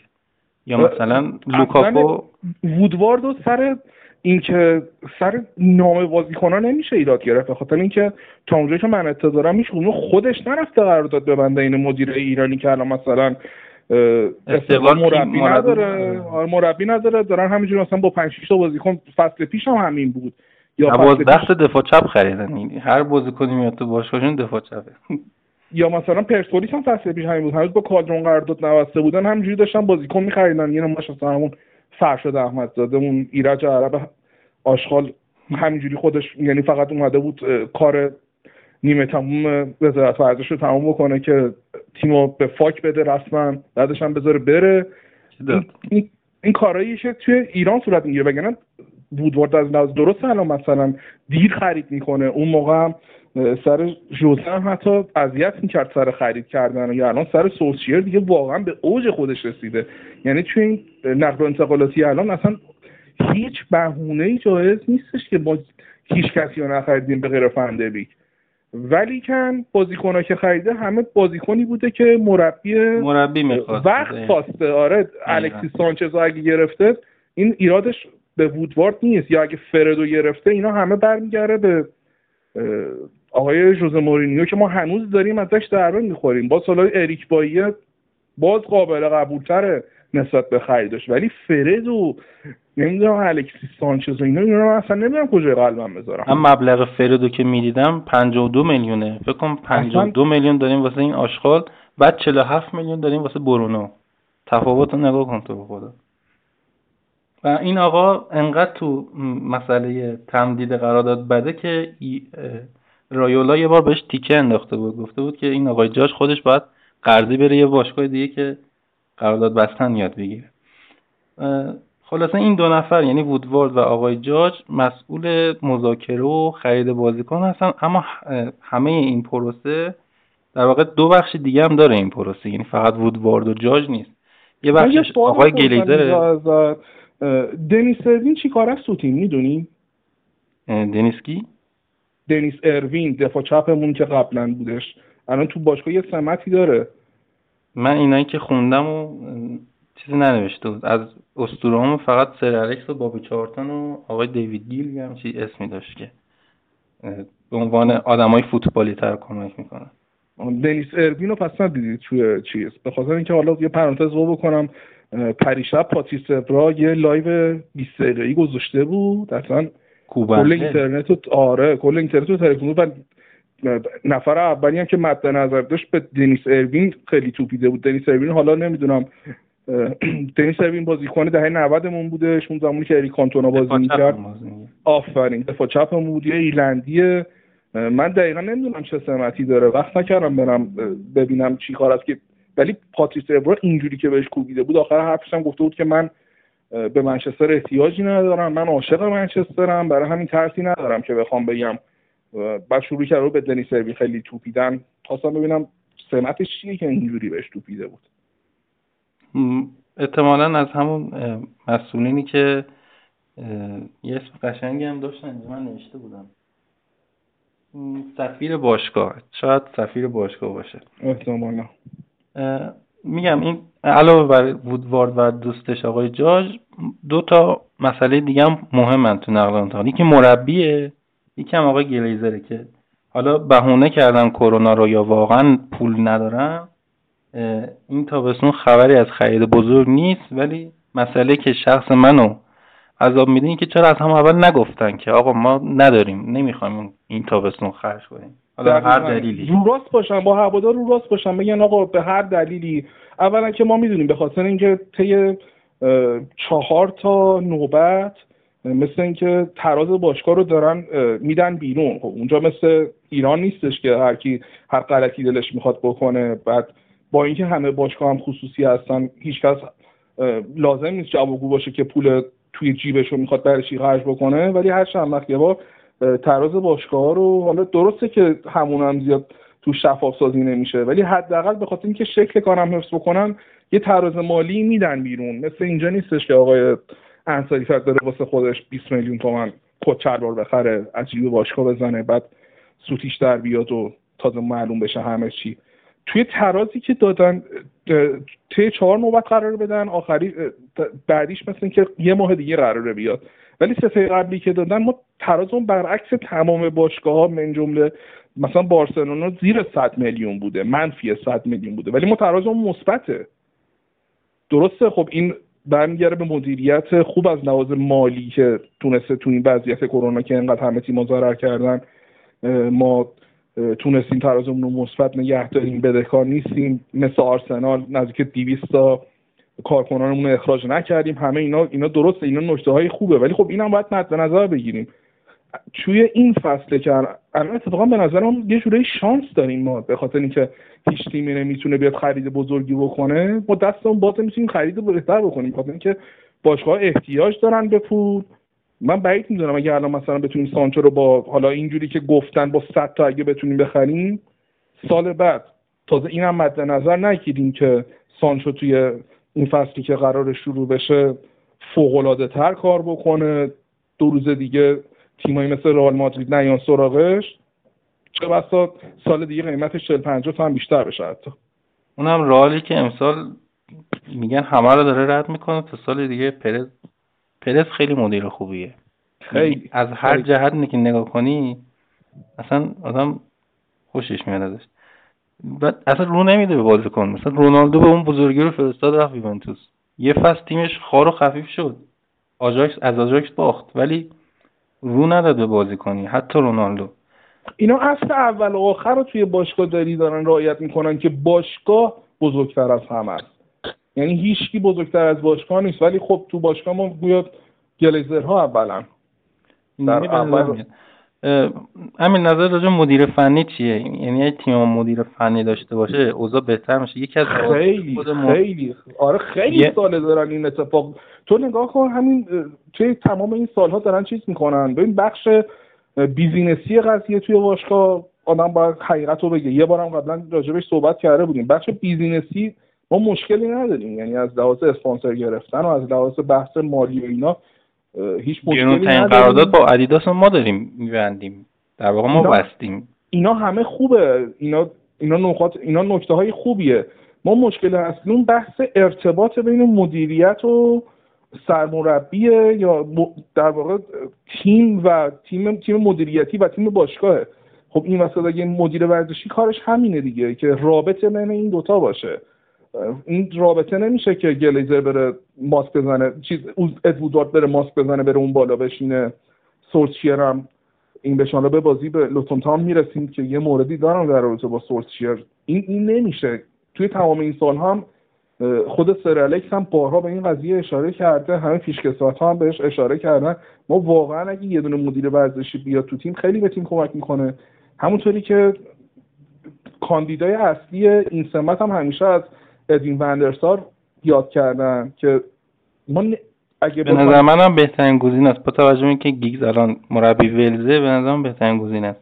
یا مثلا لوکاکو؟ وودواردو سر اینکه سر نام بازیکنان نمیشه ایراد گرفت. به خاطر اینکه تا اونجایی که من اطلاع دارم هیچ خودش نرفته قرارداد ببنده این مدیر ایرانی که الان مثلا استقلال مربی نداره. آره، مربی نداره. دارن همینجوری مثلا با 5 6 تا بازیکن فصل پیش هم همین بود. یا دوازده دفاع چپ خریدن. یعنی هر بازیکنی میاد تو باشگاهشون دفاع چپه. یا مثلا پرسپولیس هم فصل پیش همین بود. هنوز با کادرون قرارداد نبسته بودن همینجوری داشتن بازیکن میخریدن. یه نماش مثلا همون فرشاد احمدزاده اون ایرج عرب آشغال همینجوری خودش یعنی فقط اومده بود کار نیمه تموم وزارت ورزش رو تموم بکنه که تیمو به فاک بده رسما بعدش هم بذاره بره. این, این, این توی ایران صورت می‌گیره بگن وودوارد از لحاظ درست الان مثلا دیر خرید می‌کنه. اون موقع هم سر جوزه هم حتی اذیت می‌کرد سر خرید کردن یا الان سر سوسیر دیگه واقعا به اوج خودش رسیده. یعنی توی این نقل و انتقالاتی الان اصلا هیچ بهونه ای جایز نیستش که ما هیچ کسی رو نخریدیم به غیر فندبیک ولی کن بازیکن که خریده همه بازیکنی بوده که مربی مربی وقت خواسته. آره الکسی سانچز اگه گرفته این ایرادش به وودوارد نیست. یا اگه فردو گرفته اینا همه برمیگرده به آقای جوز مورینیو که ما هنوز داریم ازش دعوا می‌خوریم. با سالای اریک باییه باز قابل قبولتره نسبت به خریدش ولی فرد و نمی‌دونم الکسی سانچز و اینا اینا رو اصلا نمی‌دونم کجای قلبم بذارم. من مبلغ فردو که می‌دیدم 52 میلیونه. فکر کنم 52 میلیون داریم واسه این آشغال بعد 47 میلیون داریم واسه برونو. تفاوت رو نگاه کن تو خدا. و این آقا انقدر تو مسئله تمدید قرارداد بده که رایولا یه بار بهش تیکه انداخته بود. گفته بود که این آقای جاش خودش باید قرضی بره یه باشگاه دیگه که قرارداد بستن یاد بگیره. خلاصه این دو نفر یعنی وودوارد و آقای جاج مسئول مذاکره و خرید بازیکن هستن. اما همه این پروسه در واقع دو بخش دیگه هم داره این پروسه. یعنی فقط وودوارد و جاج نیست. یه بخشش آقای گلیزره دنیس اروین چی کار است تو تیم؟ می‌دونی؟ دنیس کی؟ دنیس اروین دفاع چپمون که قبلا بودش. الان تو باشگاه یه سمتی داره. من اینایی که خوندم و چیزی ننوشته بود. از اسطوره‌هامون فقط سر الکس و بابی چارتان و آقای دیوید گیل هم چی اسمی داشت که به عنوان آدمای فوتبالی تر کمک می‌کنن دنیس اروین رو پس ندیدید توی چیز؟ به خاطر اینکه حالا یه پرانتز باز بکنم. پریشب پاتریس ابرا یه live 20 دقیقه‌ای گذاشته بود. اصلا کل اینترنت رو آره کل اینترنت رو تلفن و نفر اولی هم که مد نظر داشت به دنیس اروین خیلی توپیده بود. دنیس اروین حالا نمی‌دونم دنیس اروین بازیکن دهه 90 مون بودش اون زمانی که اریک کانتونا بازی می‌کرد. آفرین دفاع چپمون بود. یه ایرلندی من دقیقا نمی‌دونم چه سمتی داره. وقت نکردم برم ببینم چی کار است که ولی پاتریس ابرا اینجوری که بهش کوبیده بود آخر حرفش هم گفته بود که من به منچستر احتیاجی ندارم. من عاشق منچسترم. برای همین ترسی ندارم که بخوام بگم. بعد شروع کرد رو به دنی سروی خیلی توپیدن. خواستم ببینم سمتش چیه که اینجوری بهش توپیده بود. احتمالا از همون مسئولینی که یه اسم قشنگی هم داشتن من نوشته بودم. سفیر باشگاه. شاید سفیر باشگاه باشه. احتمالا. میگم این علاوه بر وودوارد و دوستش آقای جاج دو تا مسئله دیگه هم مهمن تو نقل انتقال. یکی مربیه یکی هم آقای گلیزره که حالا بهونه کردن کرونا رو یا واقعا پول ندارن این تابستون خبری از خرید بزرگ نیست ولی مسئله که شخص منو عذاب میده که چرا از هم اول نگفتن که آقا ما نداریم نمی‌خوایم این تابستون خرج کنیم. حالا هر دلیلی. رو راست باشن با هوادار رو راست باشن بگن آقا به هر دلیلی اولا که ما می‌دونیم به خاطر اینکه طی چهار تا نوبت مثل اینکه تراز باشگاه رو دارن میدن بیرون. خب اونجا مثل ایران نیستش که هر کی هر غلطی دلش می‌خواد بکنه. بعد با اینکه همه باشگاه هم خصوصی هستن هیچکس لازم نیست جوابگو باشه که پول توی جیبش رو می‌خواد برای چی خرج بکنه. ولی هر چند وقت یه بار تراز باشگاه رو حالا درسته که همون هم زیاد تو شفاف سازی نمیشه. ولی حداقل به خاطر اینکه شکل کارم حفظ بکنن یه تراز مالی میدن بیرون. مثل اینجا نیستش که آقای انصاری فرد داره واسه خودش 20 میلیون تومن کت چلوار بخره از جیب باشگاه بزنه بعد سوتیش در بیاد و تازه معلوم بشه همه چی. توی ترازی که دادن توی چهار نوبت قرار بدن آخری بعدیش مثل اینکه یه ماه دیگه قراره بیاد. ولی سه قبلی که دادن ما تراز اون برعکس تمام باشگاه ها من جمله مثلا بارسلونا زیر 100 میلیون بوده منفی 100 میلیون بوده ولی ما تراز اون مثبته. درسته خب این برمیگرده به مدیریت خوب از لحاظ مالی که تونسته تو این وضعیت کرونا که انقدر همه تیم‌ها ضرر کردن ما تونستیم ترازمون رو مثبت نگه داریم بدهکار نیستیم. مثل آرسنال نزدیک 200 تا کارکنانمون رو اخراج نکردیم. همه اینا اینا درسته اینا نکته های خوبه ولی خب اینم باید مد نظر بگیریم. توی این فصله که الان اتفاقا به نظر من یه جوری شانس داریم ما به خاطر اینکه هیچ تیمی نمی‌تونه بیاد خرید بزرگی بکنه. ما دستمون باز می‌تونیم خرید بهتر بکنیم خاطر اینکه باشگاه احتیاج دارن به پول. من بعید می‌دونم اگه الان مثلا بتونیم سانچو رو با حالا اینجوری که گفتن با 100 تا اگه بتونیم بخریم سال بعد تازه اینم مد نظر نگیریم که سانچو توی این فصلی که قرار شروع بشه فوق العاده تر کار بکنه. دو روز دیگه تیمایی مثل رئال مادرید نیان سراغش چه بسا سال دیگه قیمتش 40 50 تا هم بیشتر بشه حتی. اونم رئالی که امسال میگن همه رو داره رد می‌کنه تا سال دیگه پرز پرز خیلی مدیر خوبیه. خیلی از هر جهت که نگاه کنی اصلا آدم خوشش میاد ازش. بعد اصلا رو نمیده به بازیکن. مثلا رونالدو به اون بزرگی رو فرستاد رفت یوونتوس. یه فصل تیمش خار و خفیف شد. آجاکس از آجاکس باخت. ولی رو نداد به بازیکنی حتی رونالدو. اینا اصل اول و آخر رو توی باشگاه داری دارن رعایت می‌کنن که باشگاه بزرگتر از همه است. یعنی هیچکی بزرگتر از باشگاه نیست. ولی خب تو باشگاه ما گویا گلیزرها اولا در اول همین نظر راجع مدیر فنی چیه؟ یعنی یه تیم مدیر فنی داشته باشه اوضاع بهتر میشه. یکی از خیلی خیلی. آره خیلی ساله دارن این اتفاق. تو نگاه کن همین توی تمام این سالها دارن چیز می‌کنن. ببین بخش business ی قضیه توی باشگاه آدم باید حقیقت رو بگه. یه بارم قبلا راجبش صحبت کرده بودیم. بخش business ی ما مشکلی نداریم. یعنی از لحاظ اسپانسر گرفتن و از لحاظ بحث مالی و اینا هیچ مشکلی قرارداد با ادیداس ما داریم میبندیم. در واقع ما بستیم. اینا همه خوبه. اینا اینا نقاط اینا نکته های خوبیه. ما مشکل اصلی بحث ارتباط بین مدیریت و سرمربیه یا در واقع تیم و تیم تیم مدیریتی و تیم باشگاهه. خب این وسط اگه مدیر ورزشی کارش همینه دیگه که رابطه بین این دوتا باشه. این رابطه نمیشه که گلیزر بره ماسک بزنه چیز ادوودارد بره ماسک بزنه بره اون بالا بشینه. سورسچیر هم این به به بازی به لوتون تام می‌رسیم که یه موردی دارم در رابطه با سورسچیر این این نمیشه. توی تمام این سال هم خود سر الکس هم بارها به این قضیه اشاره کرده. همه پیشکسوت ها هم بهش اشاره کردن. ما واقعا اگه یه دونه مدیر ورزشی بیاد تو تیم خیلی به تیم کمک می‌کنه. همونطوری که کاندیدای اصلی این سمت هم همیشه از ادوین وندرسار یاد کردن که ما اگه به نظر منم بهترین گزینه است. با توجه اینکه گیگز الان مربی ولزه به نظرم بهترین گزینه است.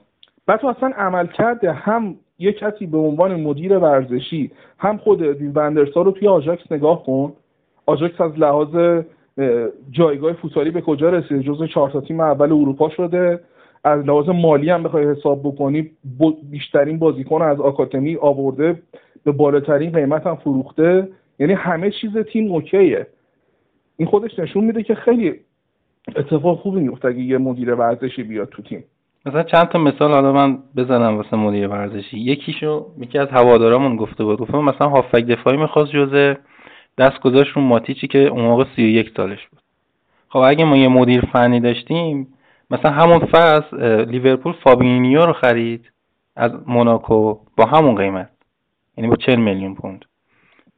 بعد اصلا عمل کرده. هم یه کسی به عنوان مدیر ورزشی هم خود ادوین وندرسار رو توی آژاکس نگاه کن. آژاکس از لحاظ جایگاه فوتبالی به کجا رسیده؟ جزو چهار تا تیم اول اروپا شده. از لحاظ مالی هم بخوای حساب بکنی بیشترین بازیکن از آکادمی آورده. به بالاترین قیمت هم فروخته. یعنی همه چیز تیم اوکیه. این خودش نشون میده که خیلی اتفاق خوبی میفته اگه یه مدیر ورزشی بیاد تو تیم. مثلا چند تا مثال حالا من بزنم واسه مدیر ورزشی. یکیشو یکی از هوادارامون گفته بود. گفتم مثلا هافبک دفاعی می‌خواست ژوزه دست گذاشت رو ماتیچی که اون موقع 31 سالش بود. خب اگه ما یه مدیر فنی داشتیم مثلا همون فصل لیورپول فابینیو رو خرید از موناکو با همون قیمت. یعنی با 40 میلیون پوند.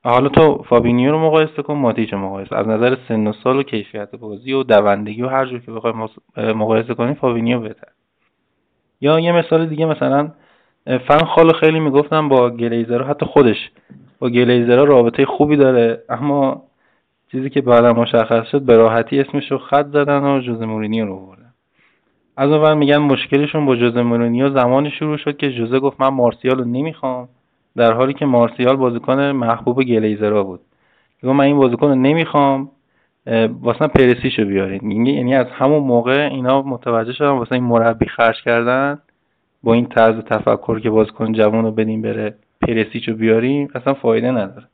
حالا تو فابینیو رو مقایسه کن ماتیچ رو مقایسه. از نظر سن و سال و کیفیت بازی و دوندگی و هر جور که بخوای مقایسه کنی فابینیو بهتر یا یه مثال دیگه مثلا فن خال رو خیلی می‌گفتن با گلیزر حتی خودش. با گلیزرها رابطه خوبی داره اما چیزی که بعدا مشخص شد به راحتی اسمش رو خط زدن و ژوزه مورینیو رو بردن از اون میگن مشکلشون با ژوزه مورینیو زمانی شروع شد که ژوزه گفت من مارسیال رو نمی‌خوام. در حالی که مارسیال بازیکن محبوب گلیزرا بود. گفت من این بازیکن رو نمی‌خوام واسه پرسیشو بیارین یعنی از همون موقع اینا متوجه شدن واسه این مربی خرج کردن با این طرز تفکر که بازیکن جوان رو بدیم بره پرسیچو بیاریم اصلا فایده نداره.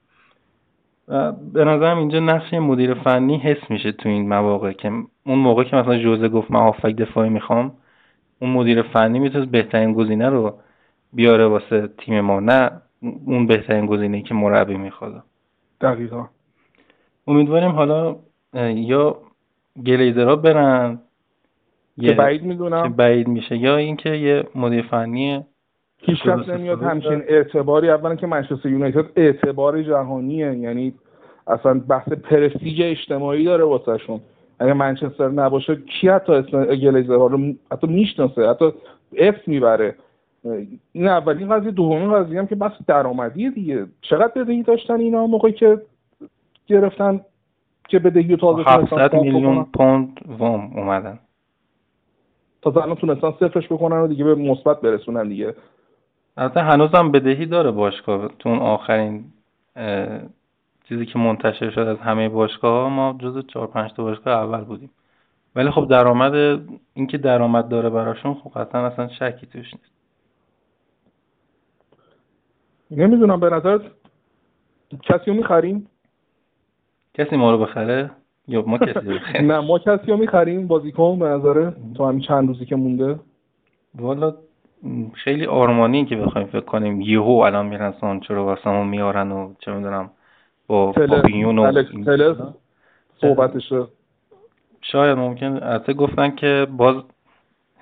و به نظرم اینجا نقش مدیر فنی حس میشه تو این مواقع که اون موقع که مثلا جوزه گفت من هافک دفاعی می‌خوام اون مدیر فنی می‌تونه بهترین گزینه رو بیاره واسه تیم ما. نه اون بهترین گزینه که مربی می‌خواد. دقیقا. امیدواریم حالا یا گلیزرها برن که بعید می‌دونم. که بعید میشه یا اینکه یه مدیر فنی هیچ کس نمیاد همچین اعتباری اولا که منچستر یونایتد اعتبار جهانیه یعنی اصلا بحث پرستیژ اجتماعی داره واسهشون. اگه منچستر نباشه کی حتی اسم گلیزرها رو حتی می‌شناسه حتی اف می‌بره. این اولین قضیه دومین قضیه هم که بس درآمدی دیگه. چقدر بدهی داشتن اینا موقعی که گرفتن که بدهی و تازه 700 میلیون پوند وام اومدن. تا الان تونستن صفرش بکنن و دیگه به مثبت برسونن دیگه. البته هنوزم بدهی داره باشگاه. تو اون آخرین چیزی که منتشر شد از همه باشگاه ها ما جز چهار پنج تا باشگاه اول بودیم. ولی خب درآمد اینکه درآمد داره براشون خب قطعا اصلا شکی توش نیست. نمی‌دونم به نظر کسی رو می‌خریم؟ کسی ما رو بخره؟ یا ما کسی بخریم؟ نه ما کسی رو می‌خریم بازیکن به نظره تو همین چند روزی که مونده. والا خیلی آرمانی که بخوایم فکر کنیم. یهو الان میرن سانچو رو واسمون میارن و چه می‌دونم با پاپیون و صحبتش شاید ممکن. البته گفتن که باز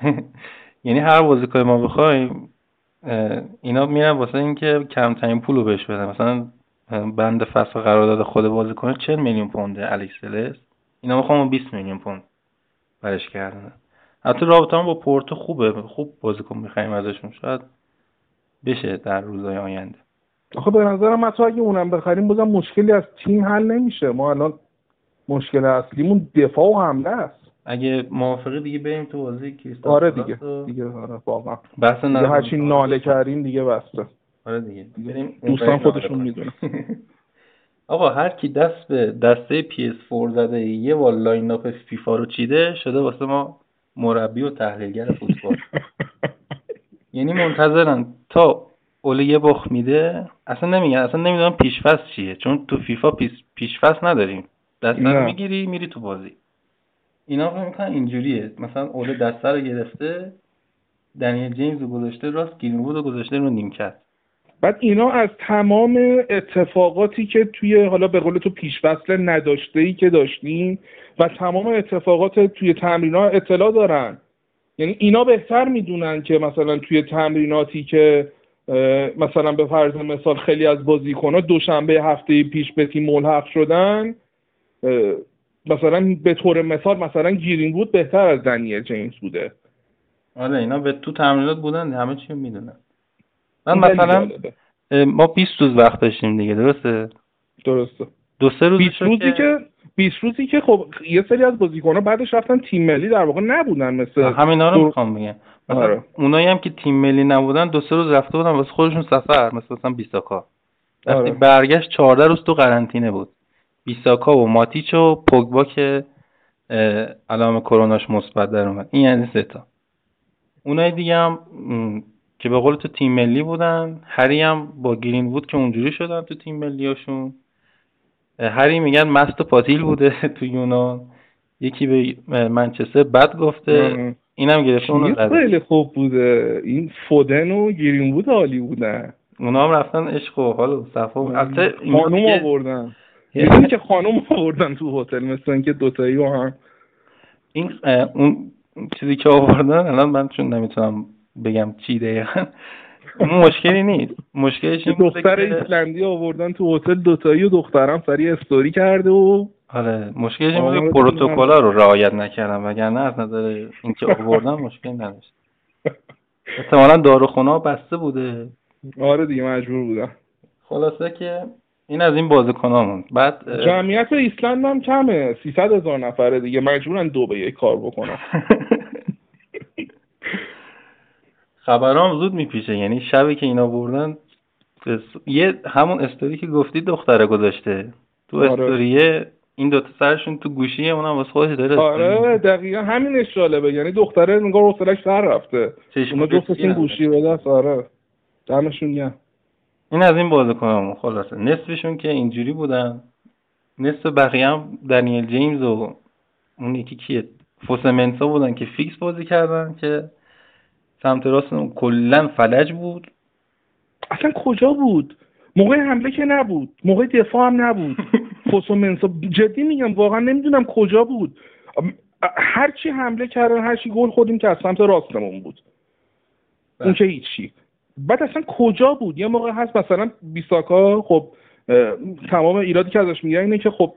یعنی هر بازیکن ما بخوایم اینا میرن واسه اینکه کمترین پول رو بهش بدن. مثلا بند فصل قرارداد خود بازیکن 40 میلیون پونده الیکس اینا می‌خوام 20 میلیون پوند برش کردن حتی رابطه با پورتو خوبه. خوب بازیکن می‌خوایم ازشون. شاید بشه در روزهای آینده. آخه به نظرم حتی اگه اونم بخریم بازم مشکلی از تیم حل نمیشه. ما الان مشکل اصلیمون دفاع و حمله است. اگه موافقی دیگه بریم تو بازی کریستال آره دیگه. دیگه آره واقعا. بحث دیگه هرچی ناله کردیم دیگه بسه آره دیگه. بریم دوستان خودشون می‌دونن. آقا هر کی دست به دسته PS4 زده یه بار line-up فیفا رو چیده شده واسه ما مربی و تحلیلگر فوتبال. یعنی منتظرن تا اول یه بخ میده. اصلا نمیگن اصلا نمی‌دونم پیشفست چیه چون تو فیفا پیش نداریم. دست می‌گیری میری تو بازی. اینا فکر می‌کنن اینجوریه. مثلا اول دسته رو گرفته دنیل جیمز رو گذاشته راست گیرینوود رو گذاشته رو نیمکت. بعد اینا از تمام اتفاقاتی که توی حالا به قول تو پیش فصل نداشته ای که داشتیم و تمام اتفاقات توی تمرین اطلاع دارن. یعنی اینا بهتر می‌دونن که مثلا توی تمریناتی که مثلا به فرض مثال خیلی از بازیکنها دوشنبه هفته پیش به تیم ملحق شدن مثلا به طور مثال مثلا گیرین بود بهتر از دنیل جیمز بوده. آره اینا به تو تمرینات بودن همه چی می‌دونن. من مثلا ما 20 روز وقت داشتیم دیگه درسته؟ درسته. دو سه روز 20 روزی که 20 روزی که خب یه سری از بازیکن‌ها بعدش رفتن تیم ملی در واقع نبودن مثل همینا رو می‌خوام بگم. مثلا آره. اونایی هم که تیم ملی نبودن دو سه روز رفته بودن واسه خودشون سفر مثلا مثلا بیساکا. وقتی آره. برگشت 14 روز تو قرنطینه بود. بیساکا و ماتیچ و پوگبا که اه، علائم کروناش مثبت در اومد. این یعنی سه تا. اونای دیگه هم که به قول تو تیم ملی بودن هری هم با گرین وود که اونجوری شدن تو تیم ملیاشون. هری میگن مست و پاتیل بوده تو یونان. یکی به منچستر بد گفته. آره. اینم گرفته اونو خیلی خوب بوده. این فودن و گرین بود عالی بودن. اونا هم رفتن عشق و حال و صفا. و البته آوردن. می‌دونی که خانوم آوردن تو هتل مثل اینکه دوتایی با هم. این اون چیزی که آوردن الان من چون نمی‌تونم بگم چی دقیقا اون مشکلی نیست. مشکلش این دختر ایسلندی آوردن تو هتل دوتایی و دخترم سری استوری کرده و آره مشکلش این بوده که پروتکولا رو رعایت نکردم وگرنه از نظر اینکه آوردن مشکلی نداشت. احتمالا داروخونه بسته بوده. آره دیگه مجبور بودم. خلاصه که این از این بازیکنامون. بعد جمعیت ایسلند هم کمه. 300 هزار نفره دیگه. مجبورن دو به یک کار بکنن. خبرام زود میپیشه. یعنی شبی که اینا بردن یه همون استوری که گفتی دختره گذاشته. تو آره. استوریه این دوتا سرشون تو گوشیه اونم واسه خودش داره آره. دقیقا همینش جالبه. یعنی دختره انگار حوصلش سر رفته. اونا گوشی جفتشون. گوشی به دست. آره. دمشون گرم. این از این بازیکنامون. خلاصه. نصفشون که اینجوری بودن. نصف بقیه هم دنیل جیمز و اون یکی کیه؟ فوسمنسا بودن که فیکس بازی کردن که سمت راستمون کلا فلج بود. اصلا کجا بود؟ موقع حمله که نبود. موقع دفاع هم نبود. فوسومنسا جدی میگم واقعا نمی‌دونم کجا بود. ام- هر چی حمله کردن هر چی گل خودیم که از سمت راستمون بود. بله. اون که هیچی. بعد اصلا کجا بود؟ یه موقع هست مثلا بیساکا خب تمام ایرادی که ازش میگن اینه که خب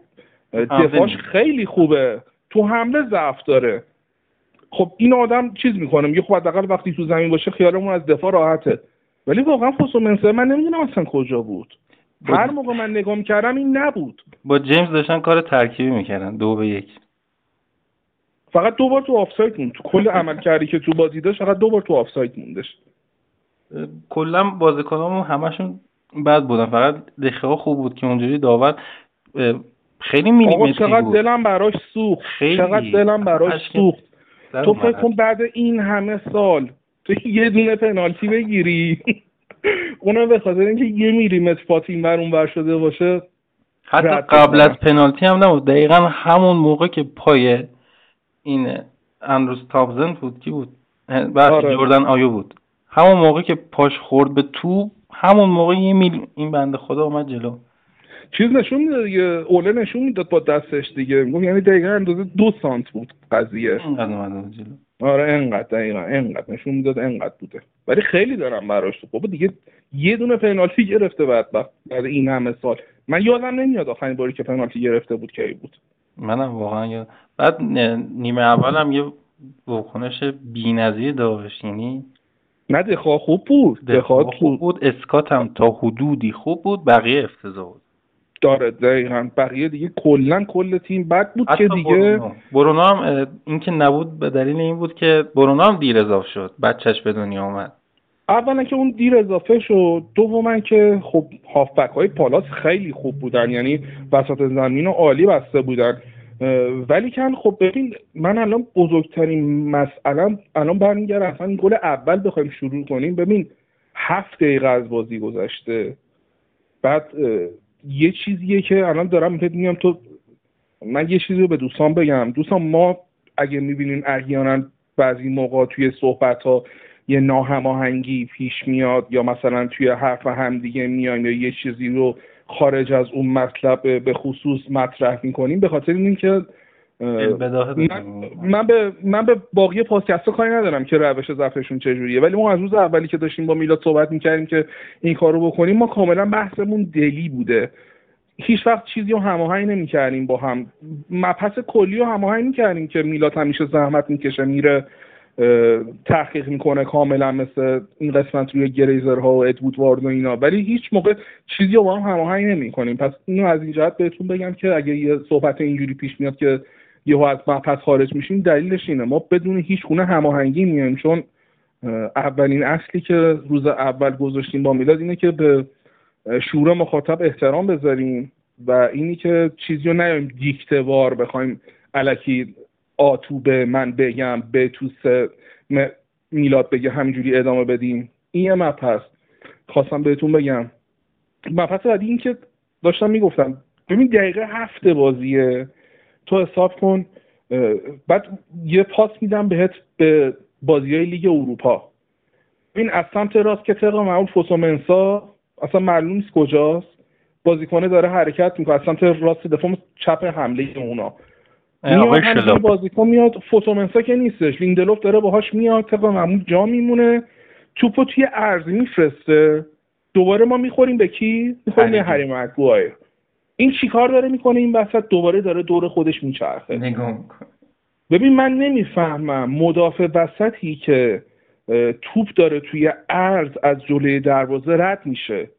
دفاعش. خیلی خوبه. تو حمله ضعف داره. خب این آدم چیز می‌کنه میگه خب حداقل وقتی تو زمین باشه خیالمون از دفاع راحته. ولی واقعا فوسومنسه من نمی‌دونم اصلا کجا بود. با- هر موقع من نگاه می‌کردم این نبود. با جیمز داشتن کار ترکیبی می‌کردن دو به یک. فقط دو بار تو آفساید موند. تو کل عمل کردی که تو بازی داشت فقط دو بار تو آفساید موندش. کلا بازیکنامون همشون بد بودن. فقط دخه ها خوب بود که اونجوری داور خیلی میلیمتری چقدر بود. دلم براش سوخت. خیلی. چقدر دلم براش سوخت. تو. فکر کن بعد این همه سال تو یه دونه پنالتی بگیری. اونم به خاطر اینکه یه میلیمتر پات این ور اون ور شده باشه حتی قبل. از پنالتی هم نبود. دقیقا همون موقع که پای این اندروز تابزن بود کی بود؟ بله آره. جردن آیو بود. همون موقع که پاش خورد به تو همون موقع یه میل این بنده خدا اومد جلو. چیز نشون میده دیگه اوله نشون می‌داد با دستش دیگه. میگم یعنی دقیقا اندازه دو سانت بود قضیه. اینقدر جلو. آره انقدر دقیقا انقدر نشون می‌داد انقدر بوده. ولی خیلی دارم براش بابا دیگه یه دونه پنالتی گرفته بدبخت بعد این همه سال. من یادم نمیاد آخرین باری که پنالتی گرفته بود کی بود. منم واقعا یاد بعد نیمه اول هم یه واکنش بی‌نظیر داشت یعنی نه دخواه خوب بود دفاع خوب بود اسکات هم تا حدودی خوب بود بقیه افتضاح بود. داره دقیقا. بقیه دیگه کلا کل تیم بد بود که دیگه برونو. هم اه، این که نبود به دلیل این بود که برونو هم دیر اضافه شد بچهش به دنیا اومد. اولا که اون دیر اضافه شد دوما که خب هافبک های پالاس خیلی خوب بودن یعنی وسط زمین و عالی بسته بودن. ولی کن خب ببین من الان بزرگترین مسئله الان برمیگرده اصلا گل اول بخوایم شروع کنیم. ببین هفت دقیقه از بازی گذشته. بعد یه چیزیه که الان دارم میگم تو من یه چیزی رو به دوستان بگم. دوستان ما اگه می‌بینیم احیانا بعضی موقع توی صحبت ها یه ناهماهنگی پیش میاد یا مثلا توی حرف هم دیگه میایم یا یه چیزی رو خارج از اون مطلب به خصوص مطرح می‌کنیم به خاطر اینکه من. من به من به باقی پادکست کاری ندارم که روش ضبطشون چجوریه ولی ما از روز اولی که داشتیم با میلاد صحبت می‌کردیم که این کارو بکنیم ما کاملا بحثمون دلی بوده هیچ وقت چیزی رو هماهنگ نمی‌کردیم با هم مبحث کلی رو هماهنگ می‌کردیم که میلاد همیشه زحمت می‌کشه میره تحقیق می‌کنه کاملا مثل این قسمت روی گریزر ها و ادوود وارد و اینا. ولی هیچ موقع چیزی رو با هم هماهنگ نمی‌کنیم. پس اینو از این جهت بهتون بگم که اگه یه صحبت اینجوری پیش میاد که یهو از مبحث خارج میشیم دلیلش اینه. ما بدون هیچ گونه هماهنگی میایم چون اولین اصلی که روز اول گذاشتیم با میلاد اینه که به شورا مخاطب احترام بذاریم و اینی که چیزی رو نیایم دیکتوار بخوایم علکی آتو به من بگم به تو میلاد بگه همینجوری ادامه بدیم. این یه مبحث خواستم بهتون بگم. مبحث بعدی این که داشتم می‌گفتم. ببین دقیقه هفته بازیه. تو حساب کن. بعد یه پاس میدم بهت به بازی های لیگ اروپا. ببین از سمت راست که طبق معمول فوسومنسا اصلا معلوم نیست کجاست. بازیکنه داره حرکت می‌کنه. از سمت راست دفاع چپ حمله اونا. میاد بازیکن میاد فوتومنسا که نیستش. لیندلوف داره باهاش میاد طبق معمول جا میمونه. توپو توی ارز میفرسته. دوباره ما می‌خوریم به کی؟ می‌خوریم به هری این چیکار داره می‌کنه این وسط؟ دوباره داره دور خودش میچرخه. نگاه ببین من نمی‌فهمم مدافع وسطی که توپ داره توی ارز از جلوی دروازه رد میشه.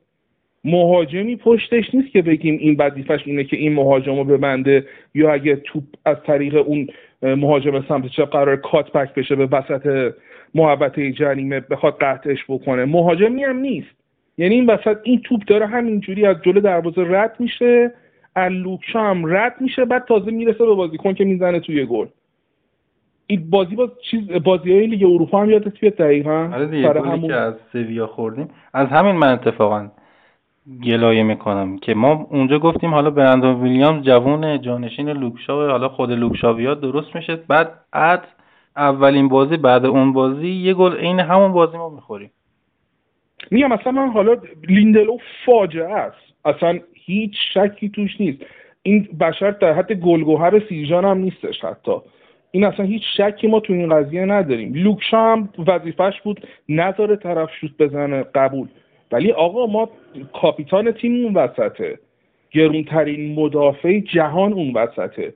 مهاجمی پشتش نیست که بگیم این وظیفش اینه که این مهاجم رو ببنده یا اگه توپ از طریق اون مهاجم سمت چپ قرار کات بک بشه به وسط محبته جریمه بخواد قطعش بکنه. مهاجمی هم نیست. یعنی این وسط این توپ داره همینجوری از جلو دروازه رد میشه اللوکشا هم رد میشه بعد تازه می‌رسه به بازیکن که می‌زنه توی گل. این بازی با چیز بازی های لیگ اروپا هم یادت بیاد دقیقا؟ آره همون... که از سویا خوردیم. از همین من اتفاقا گلایه می‌کنم که ما اونجا گفتیم حالا برندون ویلیامز جوون جانشین لوکشا حالا خود لوکشا بیاد درست میشه. بعد اد اولین بازی بعد اون بازی یه گل عین همون بازی ما می‌خوریم. میگم مثلا من حالا لیندلو فاجعه است. اصلا هیچ شکی توش نیست. این بشر در حد گلگوهر سیجان هم نیستش حتی. این اصلا هیچ شکی ما تو این قضیه نداریم. لوکشا هم وظیفش بود نذاره طرف شوت بزنه قبول. ولی آقا ما کاپیتان تیم اون وسطه. گرونترین مدافع جهان اون وسطه.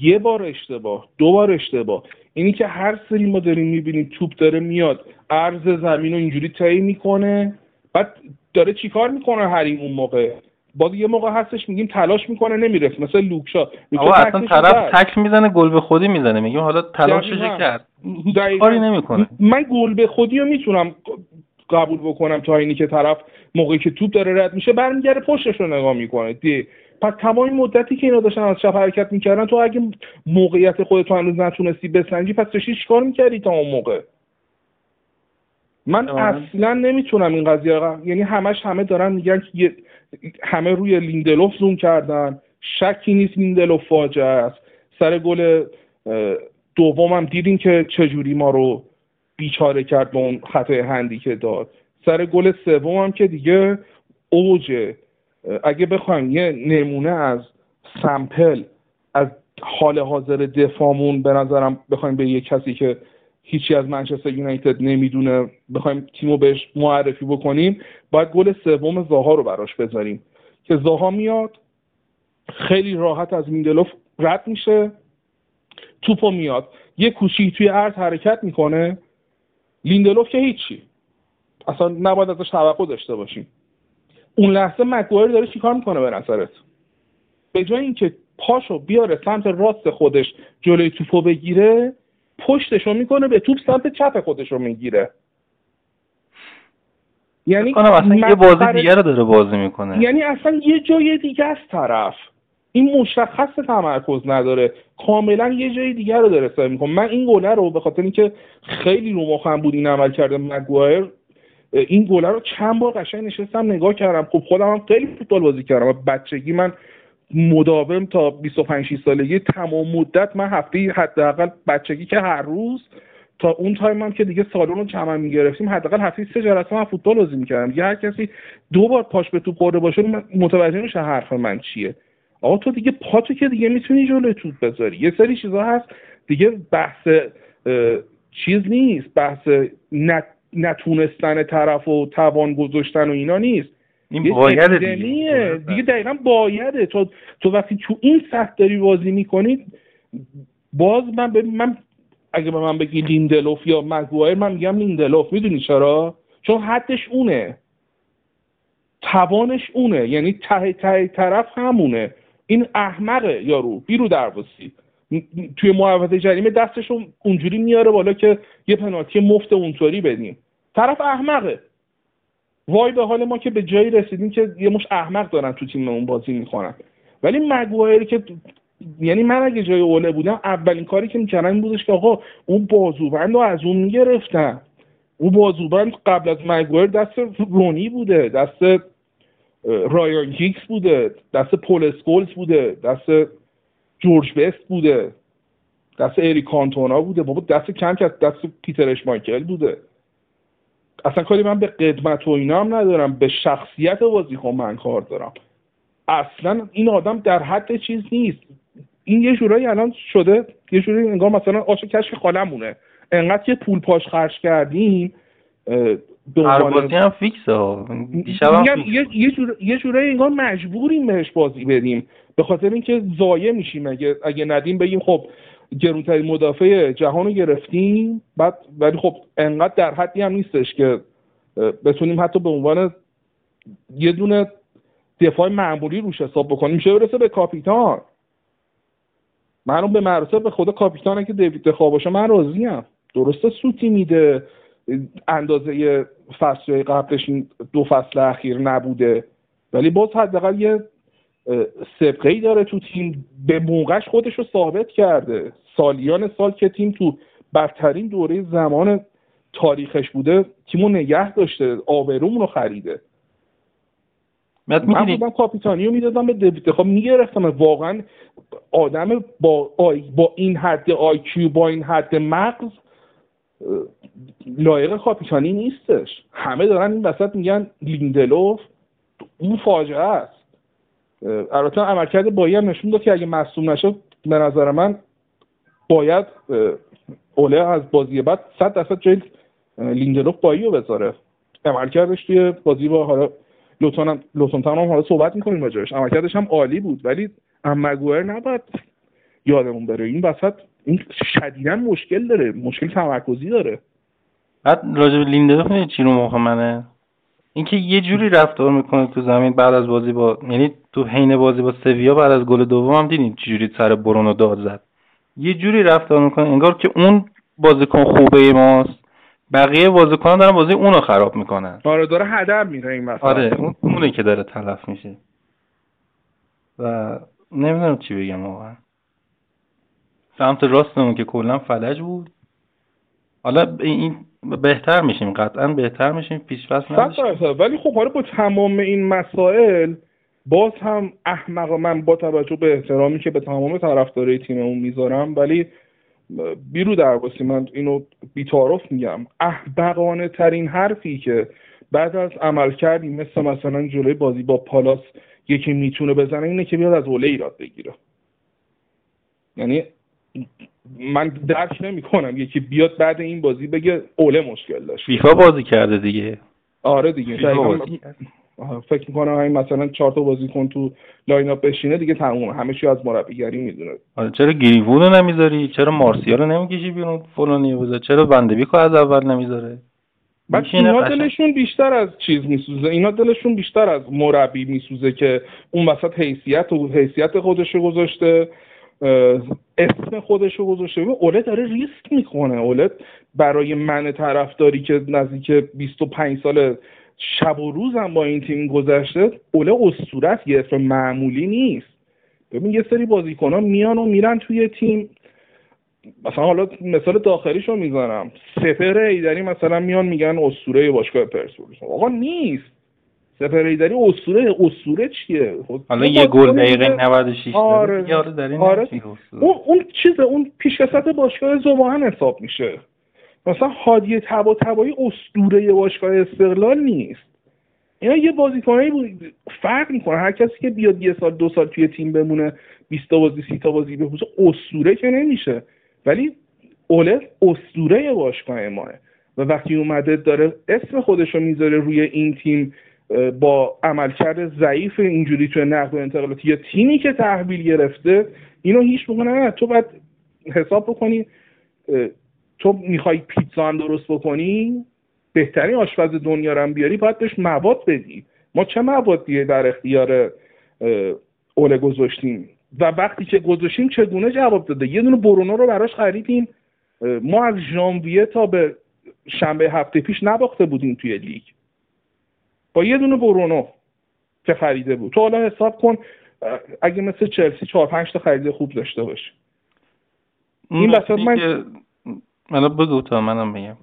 یه بار اشتباه دو بار اشتباه. اینی که هر سری ما داریم می‌بینیم توپ داره میاد عرض زمین رو اینجوری طی می‌کنه. بعد داره چیکار می‌کنه هری اون موقع؟ باز یه موقع هستش میگیم تلاش می‌کنه نمی‌رسه. مثل لوکشا. آقا اصلا طرف تک می‌زنه گل به خودی می‌زنه. میگیم حالا تلاشش کرد. کاری نمی‌کنه. من گل به خودی رو می‌تونم. قبول بکنم تا اینی که طرف موقعی که توپ داره رد میشه برمیگره پشتش رو نگاه می‌کنه. دی پس تمام مدتی که اینا داشتن از چپ حرکت می‌کردن تو اگه موقعیت خودت هنوز نتونستی بسنجی پس داشتی چیکار می‌کردی تا اون موقع؟ من اصلا نمی‌تونم این قضیه یعنی همش همه دارن میگن که همه روی لیندلوف زوم کردن. شکی نیست لیندلوف فاجعه است. سر گل دومم دیدین که چجوری ما رو بیچاره کرد به اون خطای هندی که داد. سر گل سوم هم که دیگه اوجه اگه بخوایم یه نمونه از سمپل از حال حاضر دفاعمون به نظرم بخوایم به یه کسی که هیچی از منچستر یونایتد نمی‌دونه بخوایم تیمو بهش معرفی بکنیم باید گل سوم زاها رو براش بذاریم. که زاها میاد خیلی راحت از میندلوف رد میشه توپو میاد. یه کوچیک توی عرض حرکت می‌کنه. لیندلوف که هیچی. اصلا نباید ازش توقع داشته باشیم. اون لحظه مگوایر داره چیکار می‌کنه به نظرت؟ به جای اینکه پاشو بیاره سمت راست خودش جلوی توپو بگیره پشتشو می‌کنه به توپ سمت چپ خودش رو می‌گیره. یعنی اصلا یه بازی دیگه رو داره بازی می‌کنه. یعنی اصلا یه جای دیگه از طرف. این مشخص تمرکز نداره. کاملا یه جای دیگر رو داره سعی می‌کنه. من این گله رو به خاطر اینکه خیلی رو مخم بود این عمل کرده مگوایر این گله رو چند بار قشنگ نشستم نگاه کردم. خب خودم هم خیلی فوتبال بازی کردم. بچگی من مداوم تا 25 6 سالگی تمام مدت من هفته حداقل بچگی که هر روز تا اون تایم هم که دیگه سالن رو جمع می‌گرفتیم حداقل هفته سه جلسه من فوتبال بازی می‌کردم. یه هر کسی دو بار پاش به تو خورده باشه متوجه میشه حرف من چیه. آقا تو دیگه پاتو که دیگه می‌تونی جلوی توپ بذاری. یه سری چیزا هست. دیگه بحث چیز نیست. بحث نتونستن طرف و توان گذاشتن و اینا نیست. این باید دیگه دیگه دقیقا بایده. تو تو وقتی تو این سخت داری بازی می‌کنی باز من من اگه به من بگی لیندلوف یا مگوایر من میگم لیندلوف. می‌دونی چرا؟ چون حدش اونه. توانش اونه. یعنی ته ته طرف همونه. این احمقه یارو بیرو دروسی توی محوطه جریمه دستش اونجوری میاره بالا که یه پنالتی مفت اونطوری بدیم. طرف احمقه. وای به حال ما که به جایی رسیدیم که یه مش احمق دارن تو تیممون بازی می‌کنن ولی مگوایر که یعنی من اگه جای اوله بودم اولین کاری که می‌کردم این بودش که آقا اون بازوبند رو از اون می‌گرفتن. اون بازوبند قبل از مگوایر دست رونی بوده دست رایان گیکس بوده دست پل اسکولز بوده دست جورج بست بوده دست اریک کانتونا بوده. بابا دست کین که دست پیتر اشمایکل بوده. اصلا کاری من به قدمت و اینا هم ندارم به شخصیت بازیکن من کار دارم. اصلا این آدم در حد چیز نیست. این یه جورایی الان شده یه جورایی انگار مثلا آش کشف خالمونه انقدر که پول پاش خرج کردیم هر بازی هم فیکسه ها. یه, یه, جور... یه جورایی انگار مجبوریم بهش بازی بدیم. به خاطر اینکه ضایع میشیم. اگه اگه ندیم بگیم خب گرونترین مدافع جهان رو گرفتیم. بعد ولی خب انقدر در حدی هم نیستش که بتونیم حتی به عنوان یه دونه دفاع معمولی روش حساب بکنیم. میشه برسه به کاپیتان. من به مراتب به خدا کاپیتانه که دیوید دخوا باشه من راضیم. درسته سوتی میده. اندازه فصل قبلش دو فصل اخیر نبوده. ولی باز حداقل یه سبقه ای داره تو تیم. به موقعش خودش رو ثابت کرده. سالیان سال که تیم تو بدترین دوره زمان تاریخش بوده تیمو نگه داشته. آبرومون رو خریده. من بودم کاپیتانی رو می‌دادم به دویده خب می‌گرفتم. واقعا آدم با, با این حد آیکیو با این حد مغز لایق کاپیتانی نیستش. همه دارن این وسط میگن لیندلوف اون فاجعه است. البته عملکرد بایی هم نشون داد که اگه مصوم نشد به نظر من باید اوله از بازی بعد صد درصد جای لیندلوف بایلی رو بذاره. عملکردش توی بازی با حالا لوتون هم هم حالا صحبت می‌کنیم راجعش. عملکردش هم عالی بود ولی مگوایر نباید یادمون بره. این وسط این شدیدا مشکل داره مشکل تمرکزی داره. بعد راجع به لیندلوف چی رو مخ منه. اینکه یه جوری رفتار می‌کنه تو زمین بعد از بازی با یعنی تو حین بازی با سویا بعد از گل دوم هم دیدین چجوری سر برونو داد زد. یه جوری رفتار می‌کنه انگار که اون بازیکن خوبه ماست. بقیه بازیکنان دارن بازی اونو خراب می‌کنن. آره داره هدر میره این مثلا آره اون اونه که داره تلف میشه. و نمی‌دونم چی بگم واقعا. سمت راستمون که کلا فلج بود. حالا این بهتر میشیم قطعا بهتر میشیم پیش ولی خب حالا با تمام این مسائل باز هم احمق من با توجه به احترامی که به تمام طرفدارای تیممون می‌ذارم ولی بیرو درواسی من اینو بیتارف میگم. احمقانه ترین حرفی که بعد از عمل کردی مثل مثلا جلوی بازی با پالاس یکی می‌تونه بزنه اینه که بیاد از اوله ایراد بگیره. یعنی من درک نمی کنم یکی بیاد بعد این بازی بگه اوله مشکل داشت. فیفا بازی کرده دیگه. آره دیگه. فکر می‌کنم همین مثلا چهار تا بازیکن تو line-up بشینه دیگه تموم همه چی از مربیگری می‌دونه. آره چرا گرینوود رو نمی‌ذاری؟ چرا مارسیال رو نمی‌کشی بیرون فلانی بذار؟ چرا ون‌دبیکو از اول نمی‌ذاره؟ بعد اینا دلشون بیشتر از چیز میسوزه. اینا دلشون بیشتر از مربی میسوزه که اون وسط حیثیت و حیثیت خودش رو گذاشته. اسم خودش رو گذاشته اوله داره ریسک می‌کنه اوله برای من طرفداری که نزدیک 25 سال شب و روزم با این تیم گذشته اوله اسطورت یه اسم معمولی نیست. ببین یه سری بازیکن ها میان و میرن توی تیم. مثلا حالا مثال داخلیشو می‌زنم. سپر ایدری مثلا میان میگن اسطوره باشگاه پرسپولیس. آقا نیست. سپر ایدری اسطوره اسطوره چیه؟ خب حالا یه گل دقیقه 96 آره آره, آره. اون اون چیز اون پیشکسوت باشگاه زباهن حساب میشه. مثلا هادی تبا تبایی اسطوره باشگاه استقلال نیست. اینا یه بازیکنایی بود. فرق می‌کنه. هر کسی که بیاد یه سال دو سال توی تیم بمونه 20 تا بازی 30 تا بازی بپوشه اسطوره که نمیشه. ولی اوله اسطوره باشگاه ماه و وقتی اومده داره اسم خودش رو می‌ذاره روی این تیم با عملکرد ضعیف اینجوری توی نقد و انتقالات یا تیمی که تحویل گرفته اینو هیچ موقع نه تو باید حساب بکنی تو می‌خوای پیتزا هم درست بکنی بهترین آشپز دنیا رو بیاری باید بهش مواد بدی. ما چه موادیه در اختیار اوله گذاشتیم؟ و وقتی که گذاشتیم چگونه جواب داده؟ یه دونه برونو رو براش خریدیم. ما از ژانویه تا به شنبه هفته پیش نباخته بودیم توی لیگ. با یه دونه برونو که خریده بود. تو حالا حساب کن اگه مثل چلسی چهار پنج تا خرید خوب داشته باشه. این وسط من من بگو تا منم بگم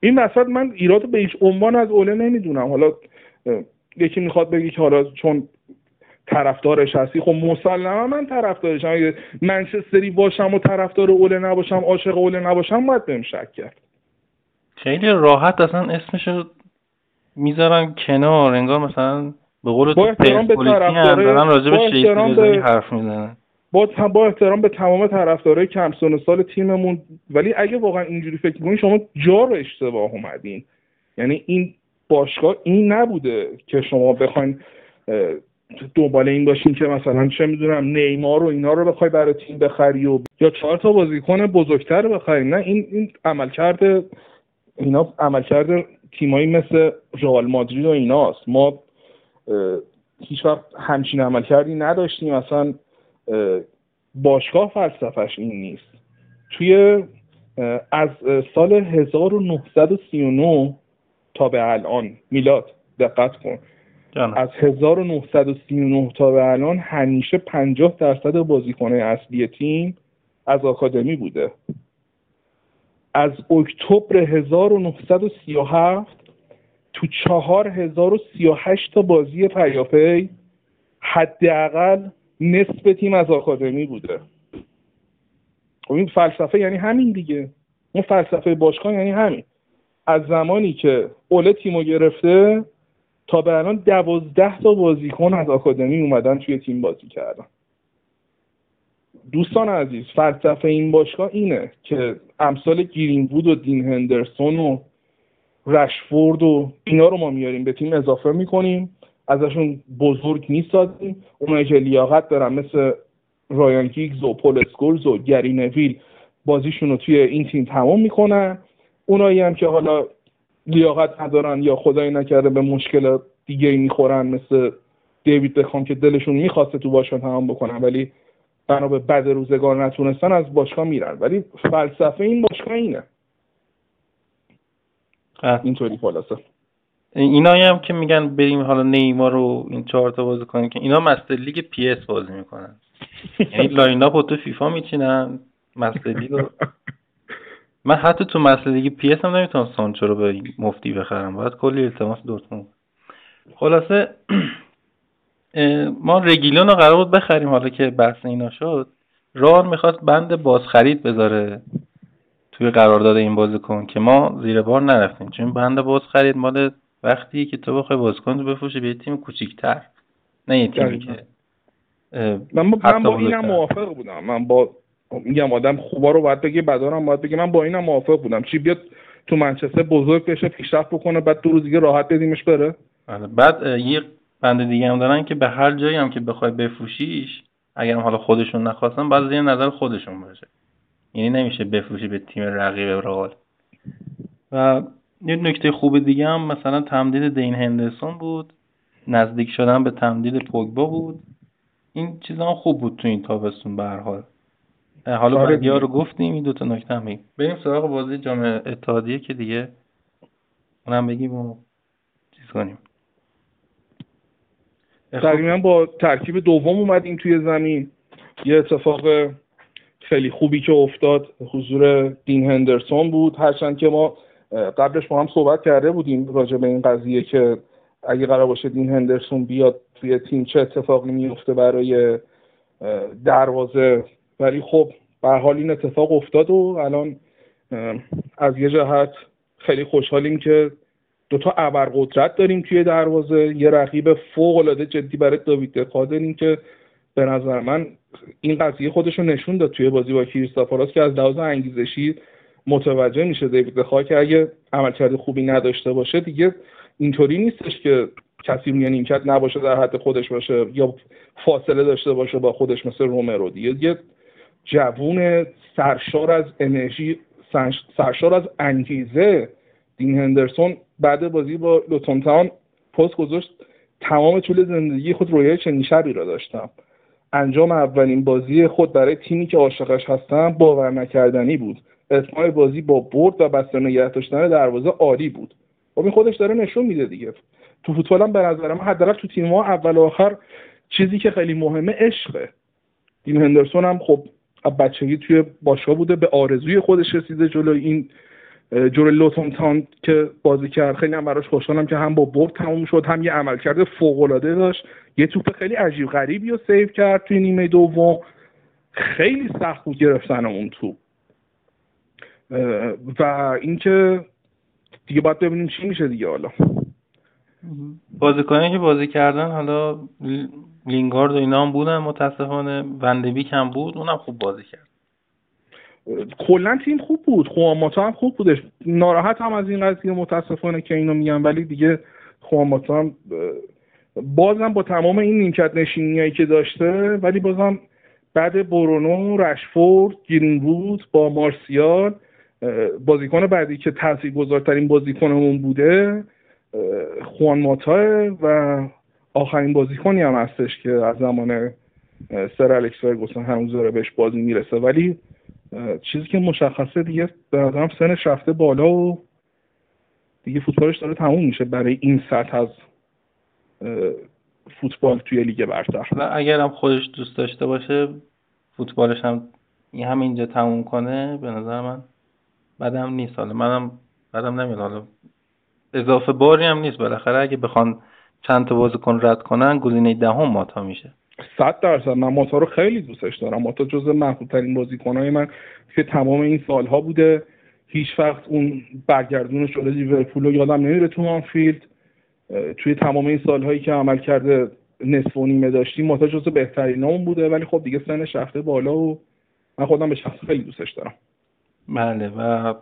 این وسط من ایراد به هیچ عنوان از اوله نمی‌دونم. حالا یکی می‌خواد بگی که حالا چون طرفدارش هستی خب مسلما من طرفدارشم. اگه منچستری باشم و طرفدار اوله نباشم عاشق اوله نباشم باید بهم شک کرد. خیلی راحت اصلا اسمشو می‌ذارن کنار انگار مثلا به قول تو احترام به طرفدارای راجع به حرف می‌زنن. با, با احترام به تمام طرفدارای کم سن سال تیممون. ولی اگه واقعا اینجوری فکر کنین شما جا رو اشتباه اومدین. یعنی این باشگاه این نبوده که شما بخواین دنبال این باشین که مثلا چه می‌دونم نیمار و اینا رو بخوای برای تیم بخری و یا چهار تا بازیکن بزرگتر بخری نه این این عمل کرده اینا عمل کرده تیمایی مثل رئال مادرید و ایناست. ما هیچ وقت همچین عمل کردی نداشتیم. اصلا باشگاه فلسفهش این نیست. توی از سال 1939 تا به الان میلاد دقت کن. از 1939 تا به الان همیشه 50 درصد بازیکنه اصلی تیم از آکادمی بوده. از اکتبر 1937 تو 4038 تا بازی پیاپی حداقل نصف تیم از آکادمی بوده. خب این فلسفه یعنی همین دیگه. اون فلسفه باشگاه یعنی همین. از زمانی که اوله تیمو گرفته تا به الان دوازده تا بازیکن از آکادمی اومدن توی تیم بازی کردن. دوستان عزیز فلسفه این باشگاه اینه که امثال گیرینگود و دین هندرسون و رشفورد و اینا رو ما میاریم به تیم اضافه می‌کنیم ازشون بزرگ می‌سازیم. اونایی که لیاقت دارن مثل رایان گیگز و پول اسکولز و گری نویل بازیشون رو توی این تیم تمام می‌کنن. اونایی هم که حالا لیاقت ندارن یا خدایی نکرده به مشکل دیگه می‌خورن مثل دیوید بکام که دلشون می‌خواسته تو باشگاه تمام بکنن ولی بنا به بد روزگار نتونستن از باشگاه میرن. ولی فلسفه این باشگاه اینه. اینطوری خلاصه. اینایی هم که میگن بریم حالا نیمار رو این چهار تا بازی کنیم که اینا Master League PES بازی می‌کنن. یعنی line-up تو فیفا میچینن Master League من حتی تو Master League PES هم نمی‌تونم سانچو رو به مفتی بخرم. باید کلی التماس دورتموند. خلاصه ما رگیلون رو قرار بود بخریم حالا که بحث اینا شد. ران می‌خواست بند بازخرید بذاره توی قرارداد این بازیکن که ما زیر بار نرفتیم. چون بند بازخرید مال وقتی که تو بخوای بازیکن رو بفروشی به تیم کوچیک‌تر. نه یه تیمی که من با, من با اینم موافق بودم. من با میگم آدم خوبا رو باید بگه بدارم باید بگه. من با اینم موافق بودم. چی بیاد تو منچستر بزرگ بشه پیشرفت بکنه بعد دو روز دیگه راحت بدیمش بره؟ بله. بعد یه بند دیگه هم دارن که به هر جایی هم که بخوای بفروشیش اگر حالا خودشون نخواستن بعد زیر نظر خودشون باشه. یعنی نمیشه بفروشی به تیم رقیب رئال. و یه نکته خوب دیگه هم مثلا تمدید دین هندرسون بود. نزدیک شدن به تمدید پوگبا بود. این چیزا هم خوب بود تو این تابستون به هر حال. حالا آره رو گفتیم این دوتا نکته هم بریم سراغ بازی جام اتحادیه که دیگه اونم بگیم و چیز کنیم. تقریبا با ترکیب دوم اومدیم توی زمین. یه اتفاق خیلی خوبی که افتاد حضور دین هندرسون بود. هرچند که ما قبلش با هم صحبت کرده بودیم راجع به این قضیه که اگه قرار باشه دین هندرسون بیاد توی تیم چه اتفاقی میفته برای دروازه. ولی خب به حال این اتفاق افتاد و الان از یه جهت خیلی خوشحالیم که دوتا ابرقدرت داریم توی دروازه. یه رقیب فوق العاده جدی برای داوید دخا داریم که به نظر من این قضیه خودش رو نشون داد توی بازی با کریستاپالاس که از لحاظ انگیزشی متوجه میشه دیوید دخا که اگه عملکرد خوبی نداشته باشه دیگه اینطوری نیستش که کسی روی نیمکت نباشه در حد خودش باشه یا فاصله داشته باشه با خودش مثل رومرو. دیگه یه جوون سرشار از انرژی سرشار از انگیزه دین هندرسون بعد بازی با لوتون پست گذاشت. تمام طول زندگی خود رویای چنین شبی را داشتم. انجام اولین بازی خود برای تیمی که عاشقش هستم باور نکردنی بود. اتمام بازی با برد و بسته نگه داشتن دروازه عالی بود. خب این خودش داره نشون میده دیگه. تو فوتبال به نظر من حداقل تو تیم ها اول و آخر چیزی که خیلی مهمه عشقه. دین هندرسون هم خب بچگی توی باشگاه بوده به آرزوی خودش رسیده جلوی این جور لوتون که بازی کرد. خیلی هم براش خوشحالم که هم با برد تموم شد هم یه عملکرد فوق العاده داشت. یه توپ خیلی عجیب غریبی رو سیو کرد توی نیمه دوم. خیلی سخت بود گرفتن اون توپ. و اینکه دیگه باید ببینیم چی میشه دیگه حالا. بازیکنی که بازی کردن حالا لینگارد و اینا هم بودن متاسفانه وندبیک هم بود اونم خوب بازی کرد. کلا تیم خوب بود. خواماتا هم خوب بودش. ناراحت هم از این قضیه متاسفانه که اینو میگم ولی دیگه خواماتا هم بازم با تمام این نیمکت نشینیایی که داشته ولی بازم بعد برونو رشفورد گرینوود با مارسیال بازیکن بعدی که تاثیرگذارترین بازیکنمون بوده خوان ماتا و آخرین بازیکنی هم هستش که از زمان سر الکس فرگوسن هنوز داره بهش بازی می‌رسه. ولی چیزی که مشخصه دیگه به نظرم سنش رفته بالا و دیگه فوتبالش داره تموم میشه برای این سطح از فوتبال توی لیگ برتر. و اگر هم خودش دوست داشته باشه فوتبالش هم این هم اینجا تموم کنه به نظر من بدم نیست. حالا منم بدم نمیاد. حالا اضافه باری هم نیست. بالاخره اگه بخوان چند تا بازیکن رد کنن گزینه دهم ماتا میشه. صد درصد. من ماتا رو خیلی دوستش دارم. ماتا جز محبوب ترین بازیکنهای من که تمام این سالها بوده. هیچ وقت اون برگردون شده لیورپول رو یادم نمیره تو آنفیلد. توی تمام این سالهایی که عمل کرده نصف و نیمه داشتیم ماتا جز بهترین بوده. ولی خب دیگه سنش رفته بالا و من خودم به شخص خیلی دوستش دارم. بله و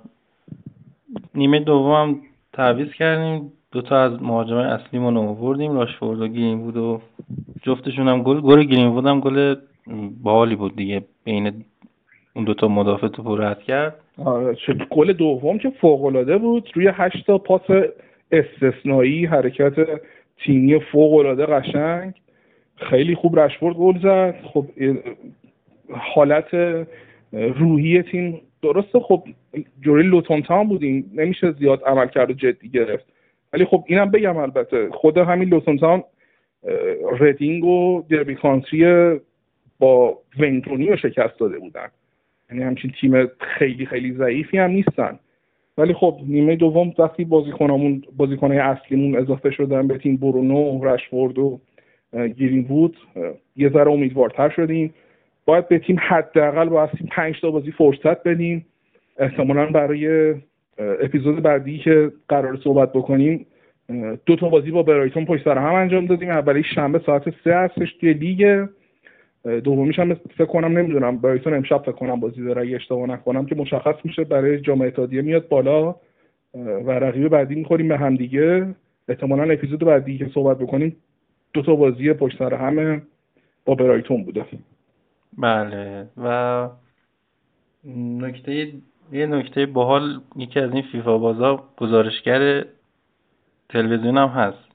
نیمه دوم تعویض کردیم. دوتا از مهاجمای اصلیمون آوردیم. راشفورد و گرین بود و جفتشون هم گل گل گرین بود هم گل باحالی بود دیگه. بین اون دوتا مدافع تو رد کرد. آره گل دوم که فوق العاده بود. روی هشت تا پاس استثنایی حرکت تیمی فوق العاده قشنگ. خیلی خوب رشفورد گل زد. خب حالت روحی تیم درسته. خب جوری لوتون تام بودیم. نمیشه زیاد عمل کرد و جدی گرفت. ولی خب اینم بگم البته. خود همین لوتون تام ردینگ و دربی کانتری با ونتونی رو شکست داده بودن. یعنی همچین تیم خیلی خیلی ضعیفی هم نیستن. ولی خب نیمه دوم وقتی بازیکنامون بازیکنهای اصلیمون اضافه شدن به تیم برونو رشفورد و گیرین بود یه ذره امیدوارتر شدیم. باید به تیم حداقل بایستی پنج تا بازی فرصت بدیم. احتمالا برای اپیزود بعدی که قرار صحبت بکنیم دو تا بازی با برایتون پشت سر هم انجام دادیم. اولی شنبه ساعت سه هستش توی لیگ. دومیش هم فکر کنم نمی‌دونم برایتون امشب فکر کنم بازی داره. اگه اشتباه نکنم که مشخص میشه برای جام اتحادیه میاد بالا و رقیب بعدی می‌خوریم به هم دیگه. احتمالا اپیزود بعدی که صحبت بکنیم دو تا بازی پشت سر همه با برایتون بوده. بله. و نکته یه نکته باحال یکی از این فیفا بازا گزارشگر تلویزیون هم هست.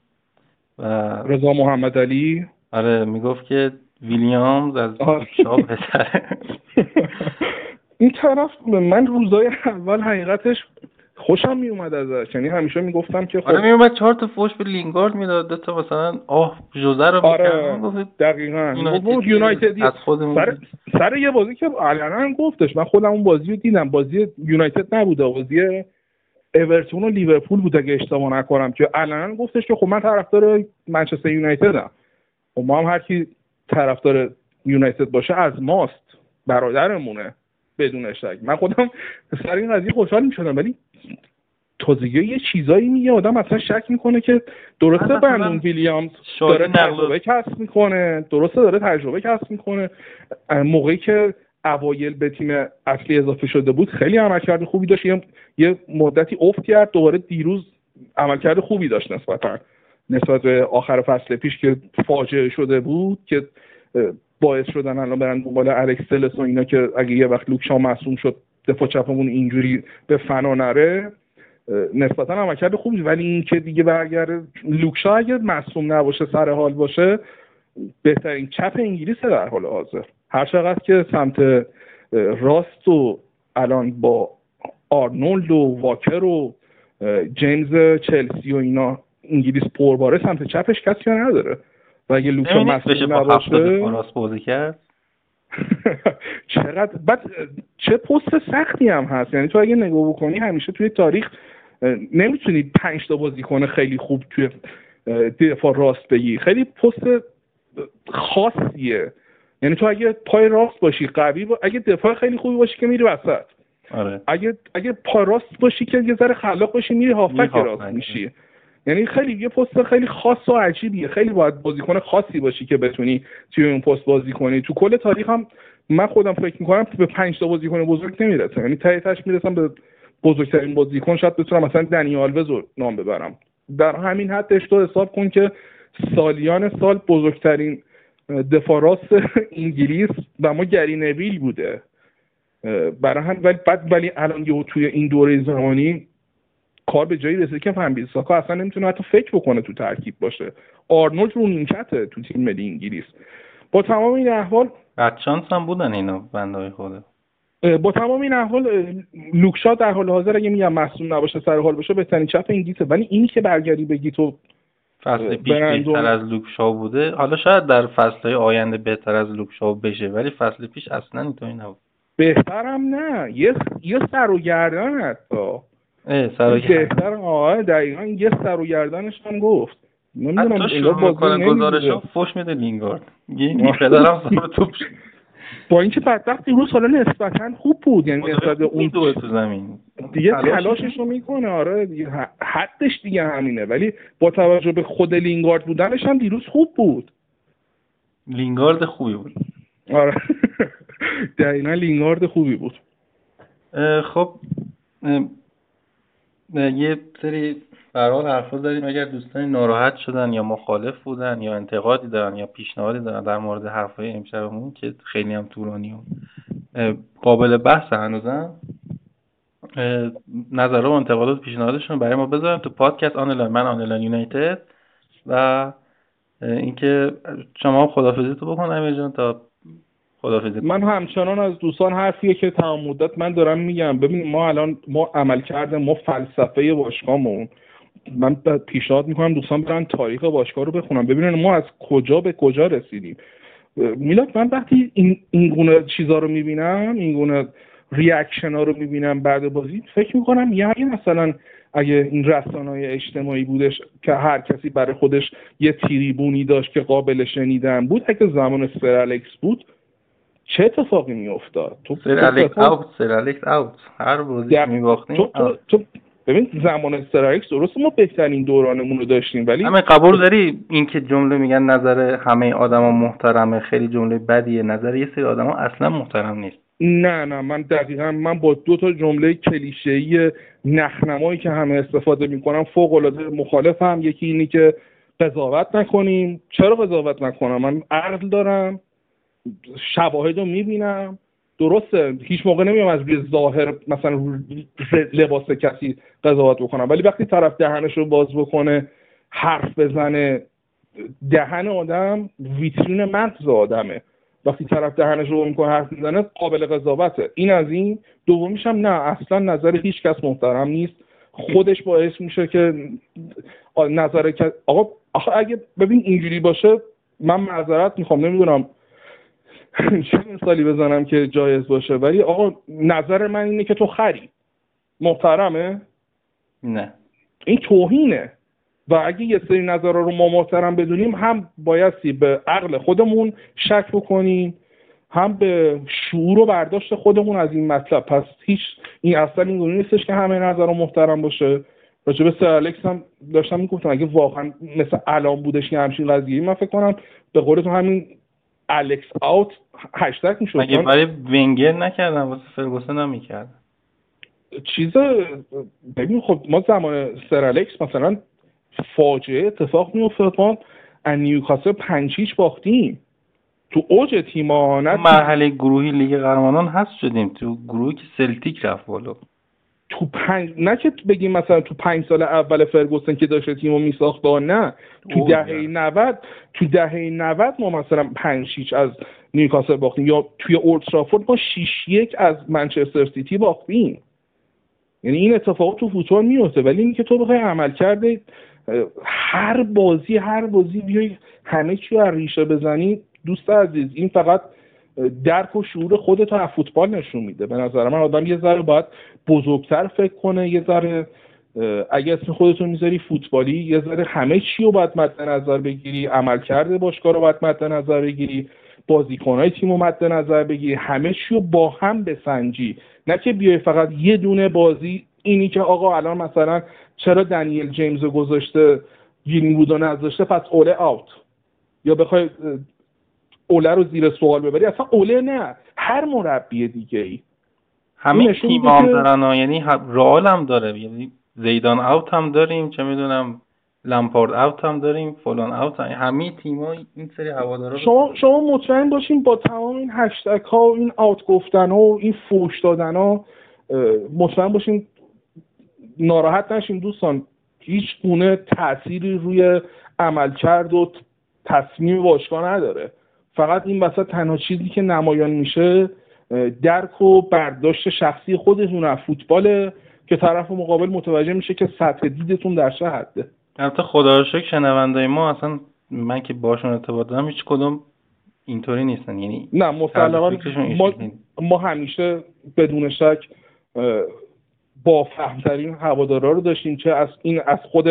و رضا محمد علی. آره می‌گفت که ویلیامز از شاه بهتره. این طرف من روزای اول حقیقتش خوشم می اومد ازش. یعنی همیشه می‌گفتم که خب آره اومد چهار تا فوش به لینگارد می‌داد. دو تا مثلا آه جوزه رو آره دقیقاً. یونایتد از سر... سر یه بازی که علنا گفتش. من خودم اون بازی رو دیدم. بازی یونایتد نبوده. بازی اورتون و لیورپول بود اگه اشتباه نکنم که علنا گفتش که خب من طرفدار منچستر یونایتدم. خب ما هم هر کی طرفدار یونایتد باشه از ماست برادرمونه بدون شک من خودم سر این قضیه خوشحال می‌شدم ولی تازگی یه چیزایی میگه آدم اصلا شک می‌کنه که درسته برندون ویلیامز داره تجربه کسب می‌کنه درسته داره تجربه کسب می‌کنه. موقعی که اوایل به تیم اصلی اضافه شده بود خیلی عملکرد خوبی داشت. یه مدتی افت کرد دوباره دیروز عملکرد خوبی داشت نسبتا. نسبت به آخر فصل پیش که فاجعه شده بود که باعث شدن الان برن دنبال الکس و اینا که اگه یه وقت لوکشا مصوم شد دفاع چپمون اینجوری به فنا نره. نسبتا عملکرد خوبی ولی این که دیگه برگرده لوکشا اگه مصوم نباشه سر حال باشه بهترین چپ انگلیس در حال حاضر. هر چقدر که سمت راست و الان با آرنولد و واکر و جیمز چلسی و اینا انگلیس پرباره سمت چپش کسی نداره. و اگه لوکشا مصوم نباشه بازی کرد؟ چقدر؟ بعد چه پست سختی هم هست. یعنی تو اگه نگاه بکنی همیشه توی تاریخ نمی‌تونی پنج تا بازیکن خیلی خوب توی دفاع راست بگی. خیلی پست خاصیه. یعنی تو اگه پای راست باشی قوی با... اگه دفاع خیلی خوبی باشی که میری وسط. آره. اگه اگه پای راست باشی که یه ذره خلاق باشی میری هافک راست میشی. یعنی خیلی یه پست خیلی خاص و عجیبیه. خیلی باید بازیکن خاصی باشی که بتونی توی اون پست بازی کنی. تو کل تاریخ هم من خودم فکر می‌کنم به پنج تا بازیکن بزرگ نمی‌رسم. یعنی ته تاش می‌رسم به بزرگترین بازیکن. شاید بتونم مثلا دنی آلوز رو نام ببرم. در همین حدش تو حساب کن که سالیان سال بزرگترین دفاع راست انگلیس و ما گری نویل بوده. برای هم ولی بعد ولی الان یهو توی این دوره زمانی کار به جایی رسیده که فن ساکا اصلا نمی‌تونه حتی فکر بکنه تو ترکیب باشه. آرنولد رو نیمکته تو تیم ملی انگلیس. با تمام این احوال بدشانس هم بودن اینا بندهای خوده با تمام این احوال لوکشا در حال حاضر اگه میگم مصوم نباشه سر حال باشه بهترین چپ انگلیسه. ولی اینی که برگردی بگی تو فصل پیش بهتر از لوکشا بوده. حالا شاید در فصل آینده بهتر از لوکشا بشه ولی فصل پیش اصلا اینطوری نبود. بهترم نه. یه یه سر و گردن حتی. سر و بهتر آه دقیقا یه سر و گردنش هم گفت. نمی‌دونم انگار بازی گزارش فوش میده لینگارد. یه پدرم سر توپ با اینکه بدبخت دیروز حالا نسبتا خوب بود یعنی نسبت اون تو زمین. دیگه تلاشش رو می‌کنه آره دیگه حدش دیگه همینه. ولی با توجه به خود لینگارد بودنش هم دیروز خوب بود. لینگارد خوبی بود. آره. دقیقا لینگارد خوبی بود. خب یه سری برحال حرفا داریم. اگر دوستانی ناراحت شدن یا مخالف بودن یا انتقادی دارن یا پیشنهادی دارن در مورد حرفای امشبمون که خیلی هم طولانی و قابل بحث هنوزم نظر و انتقادات پیشنهادشون برای ما بذارن تو پادکست آنلاین من آنلاین یونایتد و اینکه شما خدافزی تو بکن امیر جان تا خدافزی من همچنان از دوستان حرفیه که تمام مدت من دارم میگم. ببین ما الان ما عمل کرده ما فلسفه باشگاهمون. من پیشنهاد می‌کنم دوستان برن تاریخ باشگاه رو بخونم ببینن ما از کجا به کجا رسیدیم. میلاد من وقتی این, این گونه چیزا رو می‌بینم این گونه reaction ها رو می‌بینم بعد بازی فکر می‌کنم یعنی مثلا اگه این رسانه های اجتماعی بودش که هر کسی برای خودش یه تریبونی داشت که قابل شنیدن بود اگه زمان سر بود چه اتفاقی میافتاد؟ تو سر الکس out سر الکس out. هر بازی میباختیم تو, تو, تو ببین زمان سر الکس درست ما بهترین دورانمون رو داشتیم ولی همه قبول داری؟ اینکه جمله میگن نظر همه آدما محترمه خیلی جمله بدیه. نظر یه سری آدما اصلا محترم نیست. نه نه من دقیقا من با دو تا جمله کلیشه‌ای نخنمایی که همه استفاده می‌کنم فوق العاده مخالفم یکی اینی که قضاوت نکنیم. چرا قضاوت نکنم؟ من عقل دارم. شواهد رو می‌بینم. درسته هیچ موقع نمیام از روی ظاهر مثلا لباس کسی قضاوت بکنم ولی وقتی طرف دهنش رو باز بکنه حرف بزنه دهن آدم ویترین مغز آدمه. وقتی طرف دهنش رو می‌کنه حرف می‌زنه قابل قضاوته. این از این. دومیش هم نه اصلا نظر هیچ کس محترم نیست. خودش باعث میشه که نظر آقا اگه ببین اینجوری باشه من معذرت می‌خوام نمی‌دونم چه مثالی بزنم که جایز باشه؟ ولی آقا نظر من اینه که تو خری. محترمه؟ نه. این توهینه. و اگه یه سری نظرها رو ما محترم بدونیم هم بایستی به عقل خودمون شک بکنیم هم به شعور و برداشت خودمون از این مطلب. پس هیچ این اصلا این نیستش که همه نظر رو محترم باشه. راجع به سر الکس هم داشتم می‌گفتم اگه واقعا مثل الان بودش که همچین قضیه من فکر کنم به قول تو همین الکس آوت هشتگ می‌شد مگه برای ونگر نکردن؟ واسه فرگوسن هم می‌کردن چیز ببین خب ما زمان سر الکس مثلا فاجعه اتفاق میافتاد ما از نیوکاسل پنج باختیم. تو اوج تیما نه مرحله گروهی لیگ قهرمانان هست شدیم. تو گروهی که سلتیک رفت بالا. تو پنج نه که بگیم مثلا تو پنج سال اول فرگوسن که داشته تیمو میساخت نه. تو دهه 90 تو دهه 90 ما مثلا پنج شیش از نیوکاسل باختیم یا توی اولترافورد ما 6 یک از منچستر سیتی باختیم. یعنی این اتفاقات تو فوتبال میفته ولی اینکه تو بخوای عمل کرده هر بازی هر بازی بیای همه چی رو ریشه بزنی دوست عزیز این فقط درک و شعور خودت از فوتبال نشون میده. به نظر من آدم یه ذره باید بزرگتر فکر کنه یه ذره اگه اسم خودتون می‌ذاری فوتبالی یه ذره همه چی رو باید مد نظر بگیری عمل کرده باشگاه رو باید مد نظر بگیری بازیکنهای تیم رو مد نظر بگیری همه چی رو با هم بسنجی. نه که بیای فقط یه دونه بازی اینی که آقا الان مثلا چرا دنیل جیمز رو گذاشته گیرین بودو نذاشته پس اوله آوت یا بخوای اوله رو زیر سوال ببری اصلا اوله نه. هر مربی دیگه ای همه تیم هم دارن یعنی رئال هم داره یعنی زیدان اوت هم داریم چه می‌دونم لمپارد اوت هم داریم فلان اوت هم. همه تیما این سری هوادارا شما شما مطمئن باشین با تمام این هشتگ ها و این اوت گفتن ها و این فوش دادن ها مطمئن باشین ناراحت نشین دوستان. هیچ گونه تأثیری روی عملکرد و تصمیم باشگاه نداره. فقط این وسط تنها چیزی که نمایان میشه درک و برداشت شخصی خودتون از فوتباله که طرف مقابل متوجه میشه که سطح دیدتون در چه حده. البته خدا رو شکر شنونده ما اصلا من که باشون ارتباط دارم هیچ کدوم اینطوری نیستن. یعنی نه مسلما ما, ما همیشه بدون شک با فهمترین هوادارا رو داشتیم چه از این از خود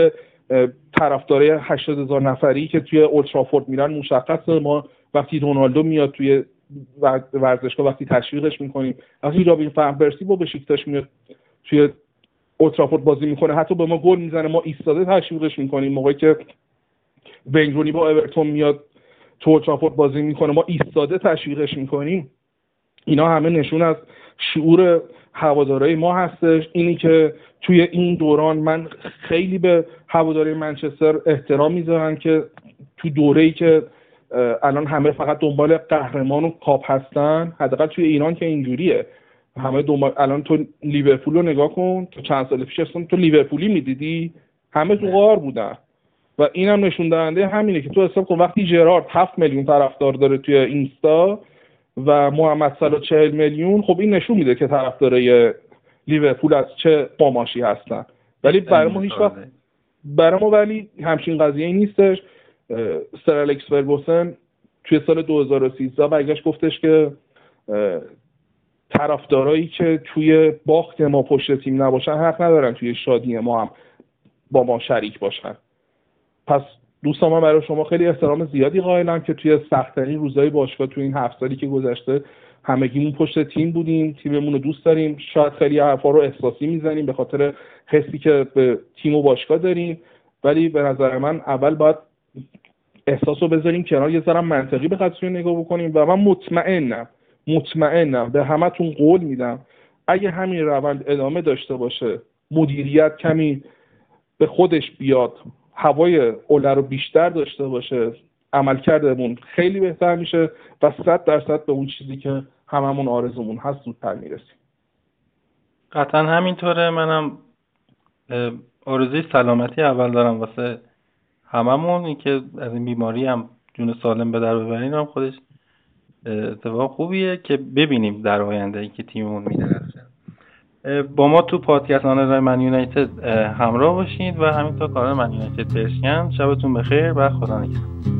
طرفدارای 80 هزار نفری که توی اولترافورد میرن مشخصه. ما وقتی رونالدو میاد توی ورزشگاه وقتی تشویقش می‌کنیم. وقتی رابین فهم برسی با بشیکتاش میاد توی اولترافورد بازی می‌کنه حتی به ما گل می‌زنه ما ایستاده تشویقش می‌کنیم. موقعی که ونگرونی با اورتون میاد تو اولترافورد بازی می‌کنه ما ایستاده تشویقش می‌کنیم. اینا همه نشون از شعور هوادارای ما هستش. اینی که توی این دوران من خیلی به هواداری منچستر احترام می‌ذارم که تو دوره ای که الان همه فقط دنبال قهرمان و کاپ هستن. حداقل توی ایران که اینجوریه. همه دنبال الان تو لیورپول رو نگاه کن. تو چند سال پیش اصلا تو لیورپولی می‌دیدی؟ همه تو غار بودن. و اینم نشون دهنده همینه که تو حساب کن وقتی جرارد هفت میلیون طرفدار داره توی اینستا و محمد صلاح چهل میلیون خب این نشون میده که طرفدارای لیورپول از چه قماشی هستن. ولی برای ما هیچ وقت برای ما ولی همچین قضیه نیستش. سر الکس فرگوسن توی سال 2013 برگشت گفتش که طرفدارایی که توی باخت ما پشت تیم نباشن حق ندارن توی شادی ما هم با ما شریک باشن. پس دوستان من برای شما خیلی احترام زیادی قائلم که توی سختترین روزهای باشگاه توی این هفت سالی که گذشته همگیمون پشت تیم بودیم تیممون رو دوست داریم. شاید خیلی حرفا رو احساسی می‌زنیم به خاطر حسی که به تیم و باشگاه داریم. ولی به نظر من اول باید احساس رو بذاریم کنار. یه ذره منطقی به قضیه نگاه بکنیم و من مطمئنم مطمئنم به همتون قول میدم اگه همین روند ادامه داشته باشه مدیریت کمی به خودش بیاد هوای اوله رو بیشتر داشته باشه عملکردمون خیلی بهتر میشه و صد درصد به اون چیزی که هممون آرزومون هست زودتر می‌رسیم. قطعا همینطوره. منم آرزوی سلامتی اول دارم واسه هممون این که از این بیماری هم جون سالم به در ببرین هم خودش اتفاق خوبیه که ببینیم در آینده ای که تیممون میدرخشه. با ما تو پادکست آن من یونایتد همراه باشید و همینطور کانال من یونایتد پرشین. شبتون بخیر و خدا نگهدار.